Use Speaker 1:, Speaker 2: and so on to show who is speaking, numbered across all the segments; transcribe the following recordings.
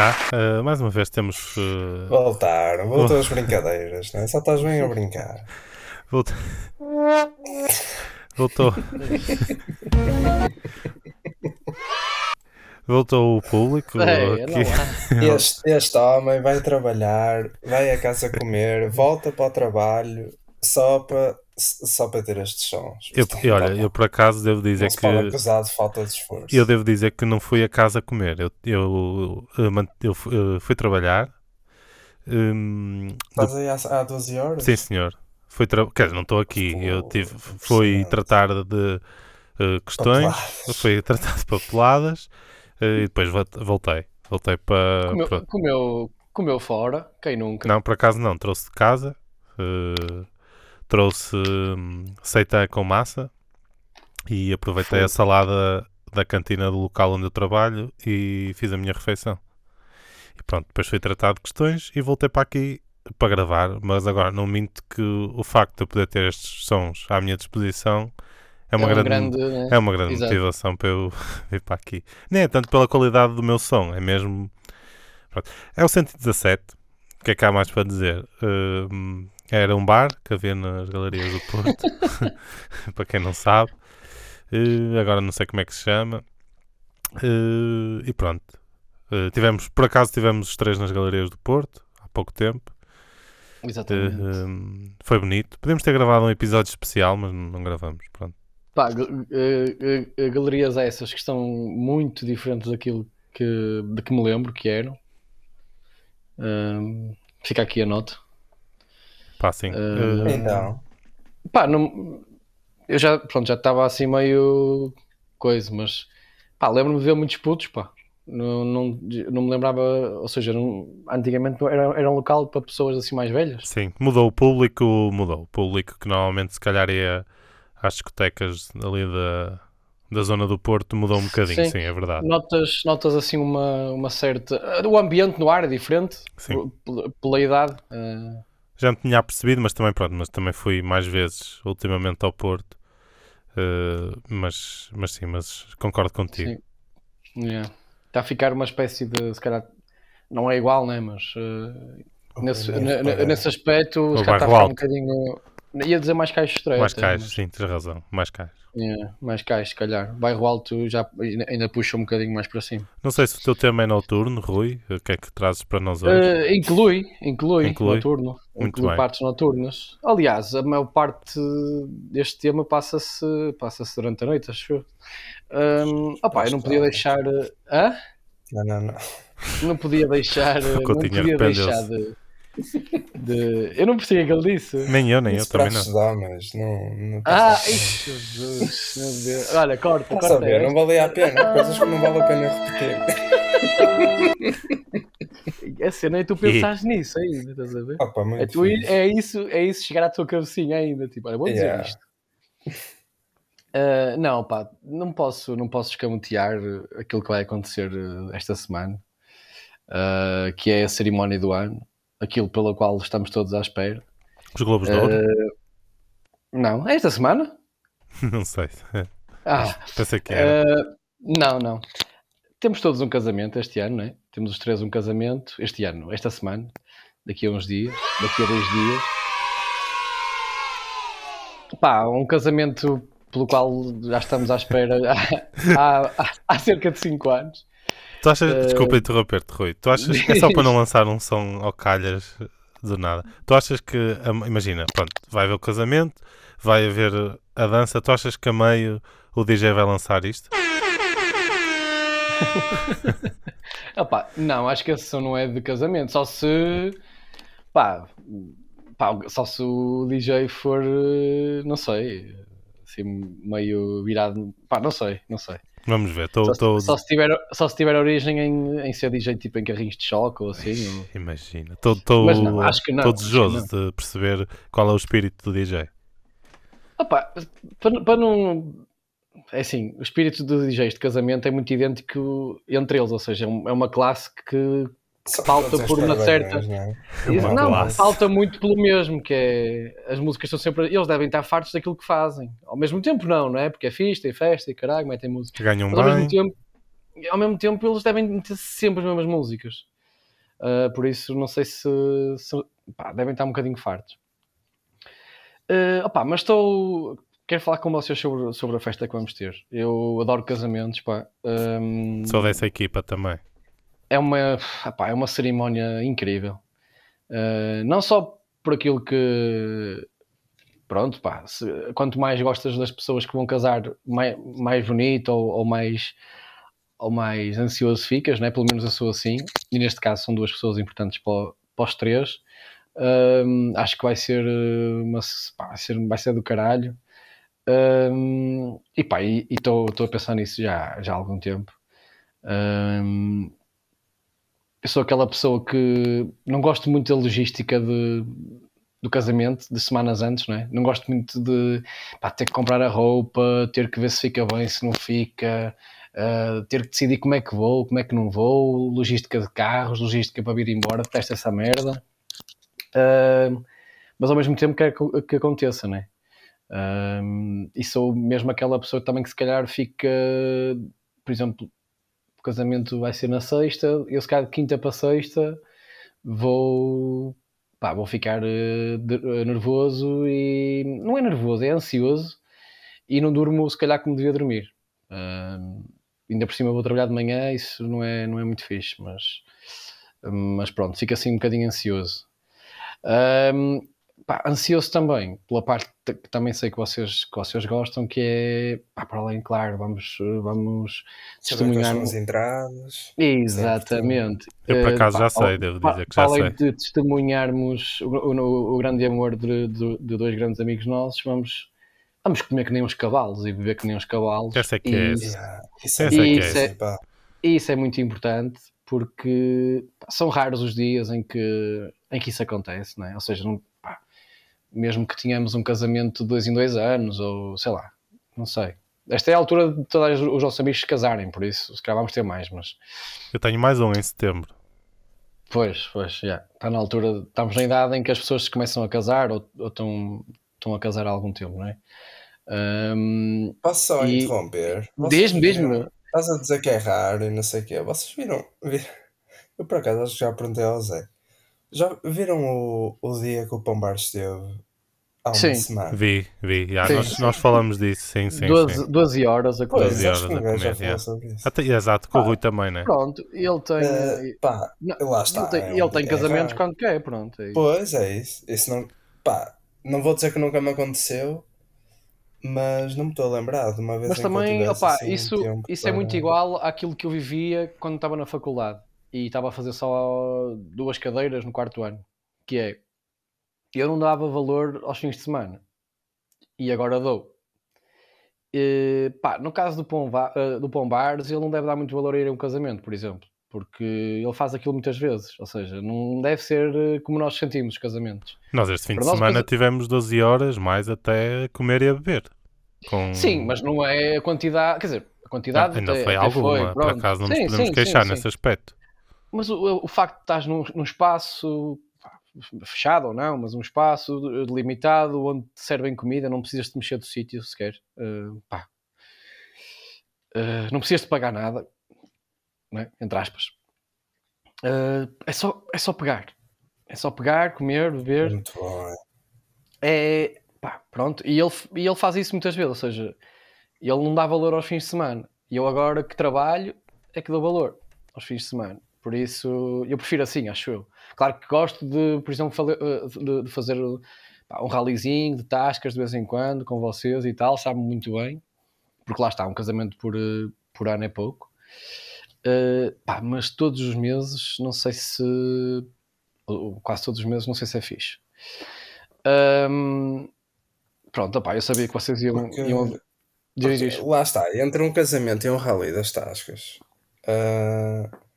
Speaker 1: está. Uh, mais uma vez temos. Uh...
Speaker 2: Voltaram, voltou as brincadeiras, não é? Só estás bem a brincar.
Speaker 1: Voltou. Voltou. Voltou o público.
Speaker 2: É, este, este homem vai trabalhar, vai a casa comer, volta para o trabalho só para só para ter estes sons.
Speaker 1: Eu, e olha, eu por acaso devo dizer
Speaker 2: não
Speaker 1: que.
Speaker 2: De falta de esforço.
Speaker 1: Eu devo dizer que não fui a casa comer. Eu, eu, eu, eu fui trabalhar.
Speaker 2: Hum, Estás aí há, há 12 horas?
Speaker 1: Sim, senhor. Fui tra... Quer dizer, não estou aqui. eu tive, fui tratar de uh, questões, papeladas. fui tratar de papeladas uh, e depois voltei. Voltei para.
Speaker 3: Comeu, para... comeu, comeu fora, quem nunca?
Speaker 1: Não, por acaso não, trouxe de casa. Uh, trouxe hum, seitã com massa e aproveitei a salada da cantina do local onde eu trabalho e fiz a minha refeição. E pronto, depois fui tratado de questões e voltei para aqui para gravar, mas agora não minto que o facto de eu poder ter estes sons à minha disposição é uma é grande, grande né? é uma grande motivação para eu vir para aqui. Nem é tanto pela qualidade do meu som, é mesmo. Pronto. É o 117. O que é que há mais para dizer? Uh, era um bar que havia nas galerias do Porto, para quem não sabe. Uh, agora não sei como é que se chama. Uh, e pronto. Uh, tivemos, por acaso tivemos os três nas galerias do Porto, há pouco tempo.
Speaker 3: Exatamente.
Speaker 1: foi bonito. Podemos ter gravado um episódio especial, mas não gravamos. Pronto.
Speaker 3: Pá, galerias essas que estão muito diferentes daquilo que, de que me lembro que eram. fica aqui a nota.
Speaker 1: Pá, sim.
Speaker 2: Uh, então.
Speaker 3: Pá, não, eu já, pronto, já estava assim meio coisa, mas pá, lembro-me de ver muitos putos, pá. Não, não, não me lembrava, ou seja, não, antigamente era, era um local para pessoas assim mais velhas.
Speaker 1: Sim, mudou o público, mudou. O público que normalmente se calhar ia às discotecas ali da, da zona do Porto mudou um bocadinho, sim, sim é verdade.
Speaker 3: Notas, notas assim uma, uma certa. O ambiente no ar é diferente, sim. Pela, pela idade. Uh
Speaker 1: já me tinha apercebido, mas também pronto, mas também fui mais vezes ultimamente ao Porto. Uh, mas, mas sim, mas concordo contigo.
Speaker 3: Sim. Yeah. Está a ficar uma espécie de, se calhar, não é igual, né? Mas uh, nesse, nesse aspecto, se calhar está a ficar um bocadinho. Ia dizer mais caixas estreias.
Speaker 1: Mais caixas, mas... sim, tens razão, mais caixas.
Speaker 3: Yeah, mais cais, se calhar. Bairro Alto já ainda puxa um bocadinho mais para cima.
Speaker 1: Não sei se o teu tema é noturno, Rui. O que é que trazes para nós hoje?
Speaker 3: Uh, inclui, inclui, inclui, noturno. Muito inclui bem. partes noturnas. Aliás, a maior parte deste tema passa-se passa durante a noite, acho eu. Um, opa, eu não podia deixar. Hã?
Speaker 2: Não, não, não.
Speaker 3: Não podia deixar. não podia deixar de de... Eu não percebi o que ele disse.
Speaker 1: Nem eu, nem eu também não.
Speaker 2: Damas, não, não
Speaker 3: ah, ai, Jesus, meu Deus. Olha, corta, corta.
Speaker 2: Saber, não valia a pena. Coisas que não vale a pena
Speaker 3: repetir. É cena é tu pensares e... nisso ainda, estás a ver?
Speaker 2: Opa,
Speaker 3: é, tu, é, isso, é isso chegar à tua cabecinha ainda. Tipo, olha, vou dizer yeah. isto. Uh, não, pá, não posso, não posso escamotear aquilo que vai acontecer uh, esta semana, uh, que é a cerimónia do ano aquilo pelo qual estamos todos à espera.
Speaker 1: Os Globos de Ouro? Uh,
Speaker 3: não, é esta semana?
Speaker 1: não sei.
Speaker 3: Ah,
Speaker 1: Pensei que era.
Speaker 3: Uh, não, não. Temos todos um casamento este ano, não é? Temos os três um casamento este ano, esta semana, daqui a uns dias, daqui a dois dias. Pá, um casamento pelo qual já estamos à espera há, há, há cerca de 5 anos.
Speaker 1: Tu achas, uh... desculpa interromper-te, Rui, tu achas que é só para não lançar um som ao calhas do nada? Tu achas que, imagina, pronto, vai haver o casamento, vai haver a dança, tu achas que a meio o DJ vai lançar isto?
Speaker 3: Opa, não, acho que a sessão não é de casamento, só se pá, pá, só se o DJ for, não sei, assim meio virado, pá, não sei, não sei.
Speaker 1: Vamos ver. Tô,
Speaker 3: só,
Speaker 1: tô...
Speaker 3: só, se tiver, só se tiver origem em, em ser DJ tipo em carrinhos de choque ou assim. Ou...
Speaker 1: Imagina. Estou desejoso de perceber qual é o espírito do DJ.
Speaker 3: Opa, para, para não. É assim, o espírito dos DJs de casamento é muito idêntico entre eles, ou seja, é uma classe que falta por uma certa. Não, é? não falta muito pelo mesmo, que é as músicas são sempre. Eles devem estar fartos daquilo que fazem. Ao mesmo tempo, não, não é? Porque é fixe, tem festa e caralho, metem música.
Speaker 1: Ganham Mas, bem. Ao mesmo tempo,
Speaker 3: ao mesmo tempo eles devem meter sempre as mesmas músicas. Uh, por isso, não sei se, se pá, devem estar um bocadinho fartos. Uh, opa, mas estou. Quero falar com vocês sobre, sobre a festa que vamos ter. Eu adoro casamentos, pá. Um,
Speaker 1: Sou dessa equipa também.
Speaker 3: É uma, é uma cerimónia incrível. Uh, não só por aquilo que. Pronto, pá. Se, quanto mais gostas das pessoas que vão casar, mais, mais bonito ou, ou mais ou mais ansioso ficas, né? pelo menos eu sou assim, e neste caso são duas pessoas importantes para, para os três. Um, acho que vai ser, eh, uma, pá, vai ser, vai ser do caralho. Um, e pá, estou a pensar nisso já, já há algum tempo. Um, eu sou aquela pessoa que não gosto muito da logística de, do casamento, de semanas antes, não é? Não gosto muito de pá, ter que comprar a roupa, ter que ver se fica bem, se não fica, uh, ter que decidir como é que vou, como é que não vou, logística de carros, logística para vir embora, testa essa merda. Uh, mas ao mesmo tempo quero que aconteça, né? Uh, e sou mesmo aquela pessoa também que se calhar fica, por exemplo, o casamento vai ser na sexta, eu se calhar de quinta para sexta vou, pá, vou ficar de, uh, nervoso e não é nervoso, é ansioso e não durmo se calhar como devia dormir. Uh, ainda por cima vou trabalhar de manhã, isso não é, não é muito fixe, mas, mas pronto, fico assim um bocadinho ansioso. Um, pá, ansioso também, pela parte que também sei que vocês, que vocês gostam, que é, pá, para além, claro, vamos, vamos
Speaker 2: testemunhar. As entradas.
Speaker 3: Exatamente.
Speaker 1: Eu por acaso uh, já sei, devo dizer que já
Speaker 3: além
Speaker 1: sei.
Speaker 3: de testemunharmos o, o, o grande amor de, de, de, dois grandes amigos nossos, vamos, vamos comer que nem uns cavalos e beber que nem uns cavalos.
Speaker 1: Essa é que é. Isso,
Speaker 3: isso, é, isso, é, é, isso é muito importante porque pá, são raros os dias em que em que isso acontece, não é? Ou seja, não, mesmo que tenhamos um casamento de dois em dois anos, ou sei lá, não sei. Esta é a altura de todos os nossos amigos se casarem, por isso, se calhar vamos ter mais, mas...
Speaker 1: Eu tenho mais um em setembro.
Speaker 3: Pois, pois, já. Está na altura, estamos na idade em que as pessoas se começam a casar ou, ou estão, estão a casar há algum tempo, não é? Um,
Speaker 2: Posso só e... interromper?
Speaker 3: Diz-me, diz-me.
Speaker 2: Estás a dizer que é raro e não sei o quê. Vocês viram? Eu por acaso acho que já perguntei ao Zé. Já viram o, o dia que o Pombar esteve há uma sim. semana?
Speaker 1: Vi, vi. Já, sim, nós, nós falamos disso, sim, sim.
Speaker 3: 12,
Speaker 1: sim.
Speaker 3: 12 horas a
Speaker 2: comer. 12 horas a comer, já falou sobre isso.
Speaker 1: Até, exato, com o Rui também, né?
Speaker 3: Pronto, ele tem.
Speaker 2: Uh, pá, não, lá está.
Speaker 3: Ele tem,
Speaker 2: é
Speaker 3: um ele tem casamentos quando quer, pronto. É
Speaker 2: pois é isso. Isso não. Pá, não vou dizer que nunca me aconteceu, mas não me estou a lembrar de uma vez
Speaker 3: Mas também,
Speaker 2: opa,
Speaker 3: assim, isso, um isso é muito igual àquilo que eu vivia quando estava na faculdade e estava a fazer só duas cadeiras no quarto ano, que é eu não dava valor aos fins de semana e agora dou. E, pá, no caso do, Pomba, eh, do Pombares, ele não deve dar muito valor a ir a um casamento, por exemplo, porque ele faz aquilo muitas vezes, ou seja, não deve ser eh, como nós sentimos os casamentos.
Speaker 1: Nós este fim Para de semana casa... tivemos 12 horas mais até comer e a beber. Com...
Speaker 3: Sim, mas não é a quantidade, quer dizer, a quantidade
Speaker 1: não, ainda foi alguma, foi, por acaso não sim, nos podemos sim, queixar sim, nesse aspecto.
Speaker 3: Mas o, o facto de estás num, num espaço fechado ou não, mas um espaço delimitado onde te servem comida, não precisas de mexer do sítio sequer. Uh, uh, não precisas de pagar nada, né? entre aspas. Uh, é, só, é só pegar. É só pegar, comer, beber.
Speaker 2: Muito bom.
Speaker 3: É, é pá, pronto. E ele, e ele faz isso muitas vezes, ou seja, ele não dá valor aos fins de semana. E eu agora que trabalho é que dou valor aos fins de semana. Por isso, eu prefiro assim, acho eu. Claro que gosto de, por exemplo, eh, de fazer um rallyzinho de tascas de vez em quando com vocês e tal, sabe muito bem, porque lá está, um casamento por, eh, por ano é pouco. Uh, pá, mas todos os meses, não sei se. Ou quase todos os meses, não sei se é fixe. Um, pronto, opá, eu sabia que vocês iam. Porque, iam...
Speaker 2: Lá está, entre um casamento e um rally das tascas. Uh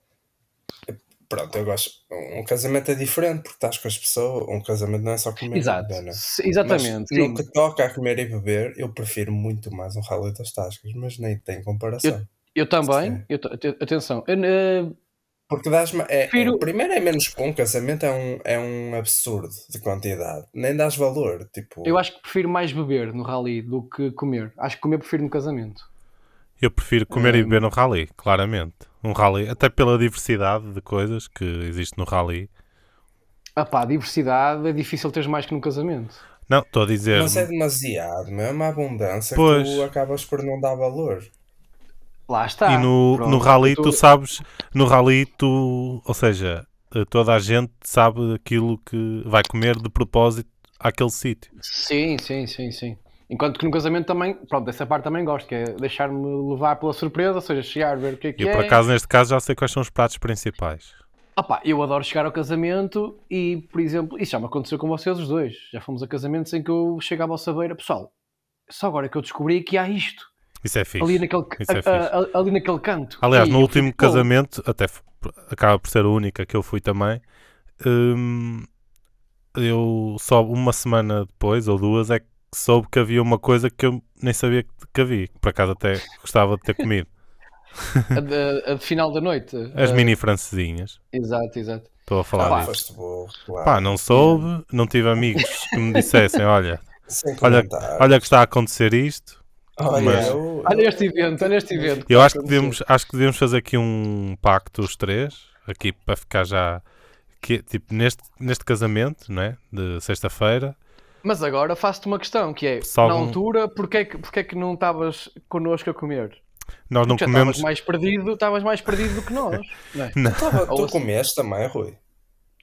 Speaker 2: pronto, eu gosto. Um casamento é diferente porque estás com as pessoas. Um casamento não é só comer
Speaker 3: Exato.
Speaker 2: e beber, né?
Speaker 3: Exatamente.
Speaker 2: Mas no que toca a comer e beber, eu prefiro muito mais um rally das tascas, mas nem tem comparação.
Speaker 3: Eu, eu também. Eu, atenção. Eu, uh,
Speaker 2: porque dás é, prefiro... é, primeiro é menos que um casamento é um, é um absurdo de quantidade. Nem dás valor. Tipo...
Speaker 3: Eu acho que prefiro mais beber no rally do que comer. Acho que comer prefiro no casamento.
Speaker 1: Eu prefiro comer um... e beber no rally, claramente. Um rally, até pela diversidade de coisas que existe no rally.
Speaker 3: Ah pá, diversidade é difícil teres mais que num casamento.
Speaker 1: Não, estou a dizer.
Speaker 2: Mas é demasiado, mesmo a abundância pois. que tu acabas por não dar valor.
Speaker 3: Lá está.
Speaker 1: E no, Pronto, no rally tu... tu sabes, no rally tu, ou seja, toda a gente sabe aquilo que vai comer de propósito àquele sítio.
Speaker 3: Sim, sim, sim, sim. Enquanto que no casamento também, pronto, dessa parte também gosto, que é deixar-me levar pela surpresa, ou seja, chegar, ver o que é que
Speaker 1: eu,
Speaker 3: é.
Speaker 1: Eu, por acaso, neste caso, já sei quais são os pratos principais.
Speaker 3: Opa, eu adoro chegar ao casamento e, por exemplo, isso já me aconteceu com vocês os dois. Já fomos a casamentos em que eu chego à vossa beira, pessoal, só agora que eu descobri que há isto.
Speaker 1: Isso é fixe.
Speaker 3: Ali naquele,
Speaker 1: é
Speaker 3: a, a, ali naquele canto.
Speaker 1: Aliás, e no último fico, casamento, até acaba por ser a única que eu fui também, hum, eu só uma semana depois, ou duas, é que soube que havia uma coisa que eu nem sabia que havia. Por acaso até gostava de ter comido.
Speaker 3: a, de, a de final da noite.
Speaker 1: As uh, mini francesinhas.
Speaker 3: Exato, exato.
Speaker 1: Estou a falar ah, disso. claro. Pá, não soube, não tive amigos que me dissessem, olha, olha, olha que está a acontecer isto.
Speaker 3: Olha, mas... eu... olha este evento, olha este evento.
Speaker 1: Eu acho que, devemos, acho que devemos fazer aqui um pacto os três, aqui para ficar já que, tipo, neste, neste casamento, não é? De sexta-feira.
Speaker 3: Mas agora faço-te uma questão, que é, Só na altura, porquê é que, porquê é que não estavas connosco a comer?
Speaker 1: Nós não comemos...
Speaker 3: Estavas mais perdido, estavas mais perdido do que nós. Não, é?
Speaker 2: não. Tu comeste também, Rui?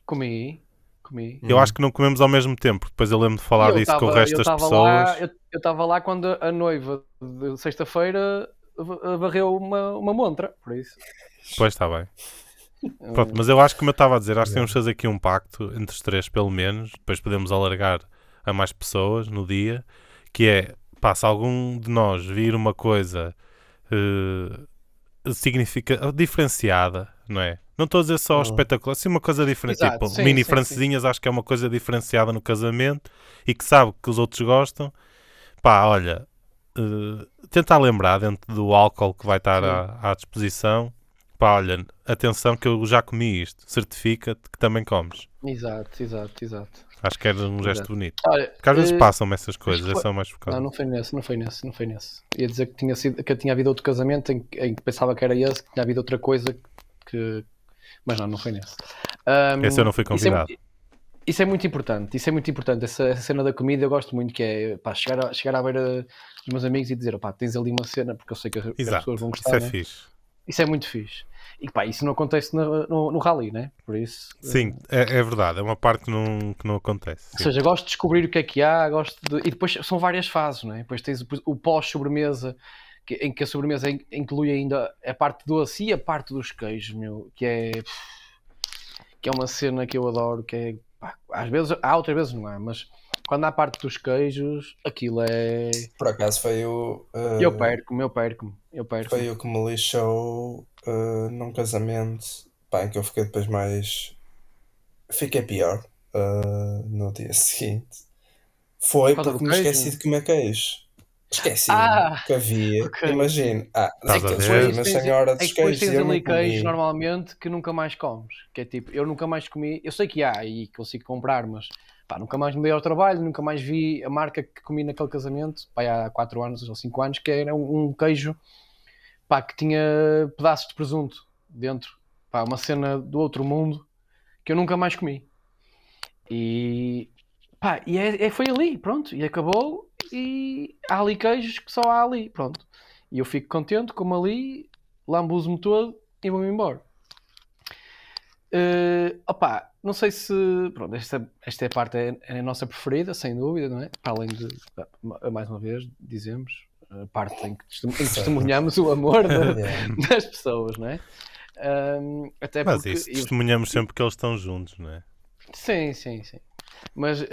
Speaker 3: Comi. Comi.
Speaker 1: Eu hum. acho que não comemos ao mesmo tempo, depois eu lembro de falar disso tava, com o resto das pessoas.
Speaker 3: Lá, eu estava lá quando a noiva de sexta-feira varreu uma, uma montra, por isso.
Speaker 1: Pois está bem. Pronto, mas eu acho que como eu estava a dizer, acho que temos de fazer aqui um pacto entre os três, pelo menos, depois podemos alargar a mais pessoas no dia, que é, pá, se algum de nós vir uma coisa uh, significa, diferenciada, não é? Não estou a dizer só uhum. espetacular, sim uma coisa diferente, tipo sim, mini sim, francesinhas, sim. acho que é uma coisa diferenciada no casamento e que sabe que os outros gostam. Pá, olha, uh, tentar lembrar dentro do álcool que vai estar à, à disposição pá, olha, atenção que eu já comi isto, certifica-te que também comes.
Speaker 3: Exato, exato, exato.
Speaker 1: Acho que era um gesto exato. bonito. Olha, Porque às vezes uh, passam-me essas coisas, foi... são mais focados.
Speaker 3: Não, não foi nesse, não foi nesse, não foi nesse. Ia dizer que tinha, sido, que tinha havido outro casamento em, em que pensava que era esse, que tinha havido outra coisa que. Mas não, não foi nesse.
Speaker 1: Um, esse eu não fui convidado.
Speaker 3: Isso é, isso é, muito importante, isso é muito importante. Essa, essa, cena da comida eu gosto muito, que é pá, chegar, a, chegar à beira dos meus amigos e dizer, pá, tens ali uma cena, porque eu sei que as, as pessoas vão gostar.
Speaker 1: Isso é né? fixe.
Speaker 3: Isso é muito fixe. E pá, isso não acontece no, no, no rally, né? Por isso.
Speaker 1: Sim, é, é, verdade, é uma parte que não, que não acontece.
Speaker 3: Sim. Ou seja, gosto de descobrir o que é que há, gosto de... e depois são várias fases, né? Depois tens o, o pós-sobremesa, em que a sobremesa inclui ainda a parte doce e a parte dos queijos, meu, que é. que é uma cena que eu adoro, que é. Pá, às vezes há, outras vezes não há, mas quando há a parte dos queijos, aquilo é.
Speaker 2: Por acaso foi o.
Speaker 3: Uh... Eu perco-me, eu perco-me. Eu perco
Speaker 2: foi o que me lixou uh, num casamento pá, em que eu fiquei depois mais. Fiquei pior uh, no dia seguinte. Foi porque me esqueci de comer queijo. Esqueci ah, que havia. Okay. Imagino. Ah,
Speaker 1: é que foi
Speaker 3: uma senhora dos queijos. Depois tens ali queijos normalmente que nunca mais comes. Que é tipo, eu nunca mais comi. Eu sei que há e consigo comprar, mas pá, nunca mais me dei ao trabalho, nunca mais vi a marca que comi naquele casamento, pá, há 4 anos ou 5 anos, que era um, um queijo pá, que tinha pedaços de presunto dentro, pá, uma cena do outro mundo que eu nunca mais comi. E, pá, e é, é, foi ali, pronto, e acabou. E há ali queijos que só há ali, pronto. E eu fico contente, como ali, lambuzo-me todo e vou-me embora. Uh, opa, não sei se. Pronto, esta, esta é a parte é, é a nossa preferida, sem dúvida, não é? Para além de, mais uma vez, dizemos, a parte em que, testemunhamos o amor de, das pessoas, não é? Um, até
Speaker 1: Mas isso, testemunhamos eu... sempre que eles estão juntos, não é?
Speaker 3: Sim, sim, sim. Mas uh,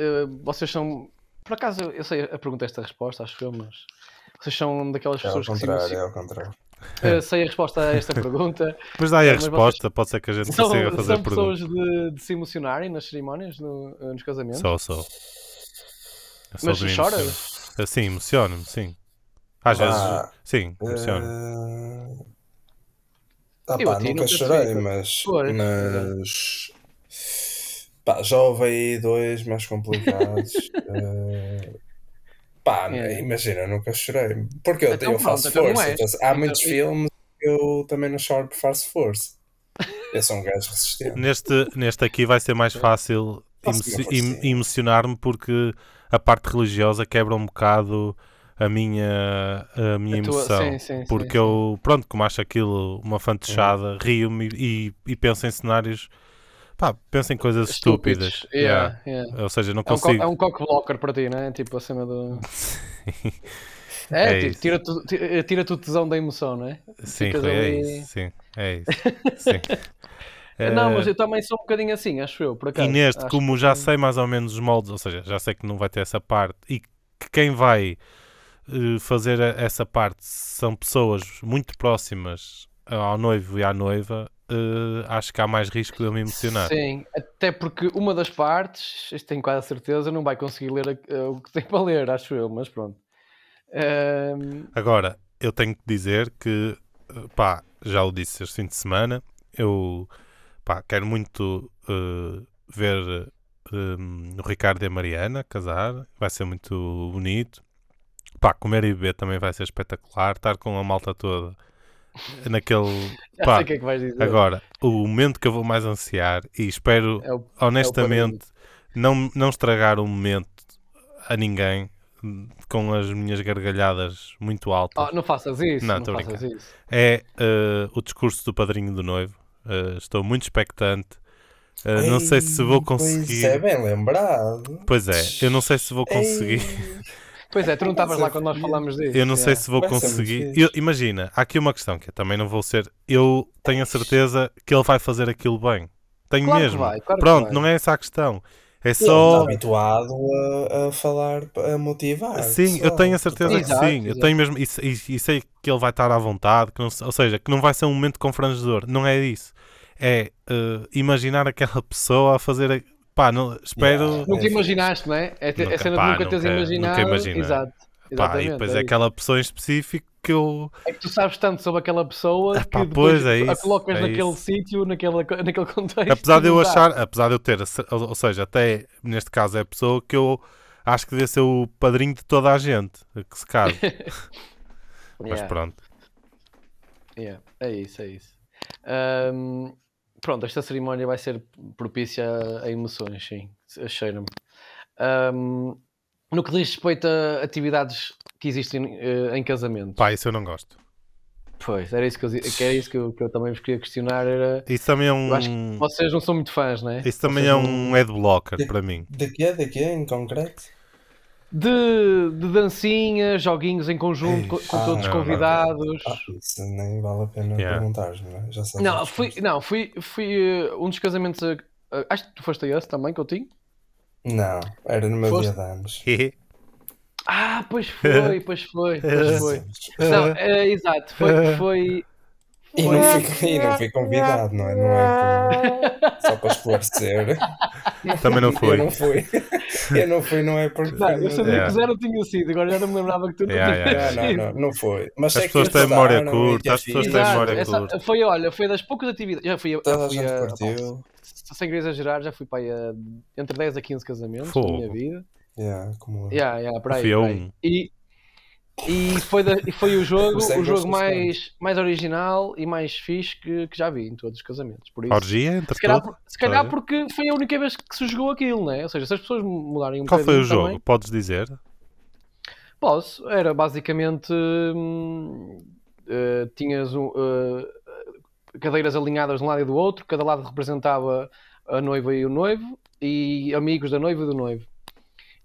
Speaker 3: vocês são. Por acaso, eu sei a pergunta esta resposta, acho eu, mas vocês são daquelas
Speaker 2: é
Speaker 3: pessoas
Speaker 2: que se É ao contrário.
Speaker 3: Uh, sei a resposta a esta pergunta.
Speaker 1: Mas dá aí a resposta, vocês... pode ser que a gente são, consiga fazer
Speaker 3: são pessoas de, de, se emocionarem nas cerimónias, no, nos casamentos?
Speaker 1: Sou, sou.
Speaker 3: Mas choras?
Speaker 1: Sim, emociono-me, sim. Às vezes, sim, emociona. Uh...
Speaker 2: Ah, pá, nunca chorei, mas, mas pá, já houve aí dois mais complicados. uh... Pá, é. imagina, nunca chorei. Porque eu, então, eu faço pronto, força. Então, há então, muitos filmes que eu também não choro por faço força. Eu sou um gajo resistente.
Speaker 1: Neste, neste aqui vai ser mais fácil emocionar-me porque a parte religiosa quebra um bocado a minha, a minha a emoção. Tua, sim, sim, porque sim, eu, pronto, como acho aquilo uma fantechada, hum. rio-me e, e penso em cenários. Pá, penso em coisas estúpidas. estúpidas. Yeah, yeah. Yeah. Ou seja, não consigo.
Speaker 3: É um, é um cockblocker para ti, não é? Tipo acima do. É, é tira-te tira, tira o tesão da emoção, não é?
Speaker 1: Sim, é ali... isso. Sim, é isso. Sim.
Speaker 3: Não, mas eu também sou um bocadinho assim, acho eu, por acaso.
Speaker 1: E neste, como que... já sei mais ou menos os moldes, ou seja, já sei que não vai ter essa parte e que quem vai uh, fazer essa parte são pessoas muito próximas ao noivo e à noiva, uh, acho que há mais risco de eu me emocionar.
Speaker 3: Sim, até porque uma das partes, tenho quase a certeza, não vai conseguir ler o que tem para ler, acho eu, mas pronto.
Speaker 1: Agora, eu tenho que dizer que, pá, já o disse este fim de semana, eu pá, quero muito uh, ver um, o Ricardo e a Mariana casar, vai ser muito bonito. Pá, comer e beber também vai ser espetacular, estar com a malta toda naquele. Pá,
Speaker 3: que é que
Speaker 1: agora, o momento que eu vou mais ansiar e espero é o, honestamente é não, não estragar o momento a ninguém com as minhas gargalhadas muito altas.
Speaker 3: Oh, não faças isso. Não, não faças isso.
Speaker 1: É uh, o discurso do padrinho do noivo. Uh, estou muito expectante. Uh, Ei, não sei se vou conseguir. Pois
Speaker 2: é, bem lembrado.
Speaker 1: Pois é, eu não sei se vou conseguir.
Speaker 3: Pois é, tu não estavas lá quando nós falámos disso.
Speaker 1: Eu não sei se vou conseguir. Eu, imagina, há aqui uma questão que eu também não vou ser. Eu tenho a certeza que ele vai fazer aquilo bem. Tenho claro mesmo. Vai, claro Pronto, não é essa a questão. É só.
Speaker 2: Está habituado a, a, falar, a motivar.
Speaker 1: Sim, eu tenho a certeza que exato, sim. Exato. Eu tenho mesmo. E, e, e, sei que ele vai estar à vontade, que não, ou seja, que não vai ser um momento confrangedor. Não é isso. É uh, imaginar aquela pessoa a fazer. Pá, não, espero. Yeah,
Speaker 3: nunca é imaginaste, não é? É, nunca, a cena pá, nunca, nunca teres imaginado. Nunca imaginei. Exato.
Speaker 1: Pá, e depois é, é aquela pessoa em específico que eu.
Speaker 3: É que tu sabes tanto sobre aquela pessoa que depois é isso, a colocas é naquele sítio, naquele, naquele contexto.
Speaker 1: Apesar de eu achar, apesar de eu ter, ou seja, até neste caso é a pessoa que eu acho que deve ser o padrinho de toda a gente que se casa. Mas yeah. pronto.
Speaker 3: Yeah. É isso, é isso. Um, pronto, esta cerimónia vai ser propícia a, emoções, sim. Cheira-me. Um, no que diz respeito a atividades que existem uh, em casamento.
Speaker 1: Pá, isso eu não gosto.
Speaker 3: Pois, era isso que eu, que era isso que eu, que eu também vos queria questionar. Era...
Speaker 1: Isso também é um.
Speaker 3: vocês não são muito fãs, não é?
Speaker 1: Isso também
Speaker 3: vocês
Speaker 1: é um não... adblocker
Speaker 2: de,
Speaker 1: para mim.
Speaker 2: De quê? De quê em concreto?
Speaker 3: De, de dancinhas, joguinhos em conjunto com, com ah, todos os convidados.
Speaker 2: Ah, isso nem vale a pena yeah. perguntar, não é? Já
Speaker 3: sabes não, fui, não, fui, fui uh, um dos casamentos. Uh, acho que tu foste a esse também, que eu tinha.
Speaker 2: Não, era no meu Foste? dia de anos.
Speaker 3: ah, pois foi, pois foi, pois foi. Não, é, exato, foi, foi,
Speaker 2: e não, fui, e não fui convidado, não é? Não é por, só para esclarecer.
Speaker 1: Também não foi.
Speaker 2: Eu não fui. Eu não fui, não é porque.
Speaker 3: Não, eu sabia yeah. que o Zero tinha sido, agora já não me lembrava que tu não yeah,
Speaker 2: yeah. Não, não, não, não foi. Mas
Speaker 1: as pessoas têm memória curta, as pessoas têm memória curta.
Speaker 3: Foi, olha, foi das poucas atividades. Já fui,
Speaker 2: já
Speaker 3: fui
Speaker 2: a,
Speaker 3: sem querer exagerar, já fui para aí a, entre 10 a 15 casamentos Fogo. na minha vida.
Speaker 2: Yeah, como...
Speaker 3: yeah, yeah, para aí, fui a um. E, e foi, da, e foi o jogo, o jogo mais, mais original e mais fixe que, que já vi em todos os casamentos. Por isso,
Speaker 1: Orgia, entre
Speaker 3: se calhar, se calhar porque foi a única vez que se jogou aquilo, né? Ou seja, se as pessoas mudarem um
Speaker 1: Qual foi o jogo? Também, Podes dizer?
Speaker 3: Posso. Era basicamente. Hum, uh, tinhas um, uh, cadeiras alinhadas de um lado e do outro, cada lado representava a noiva e o noivo, e amigos da noiva e do noivo.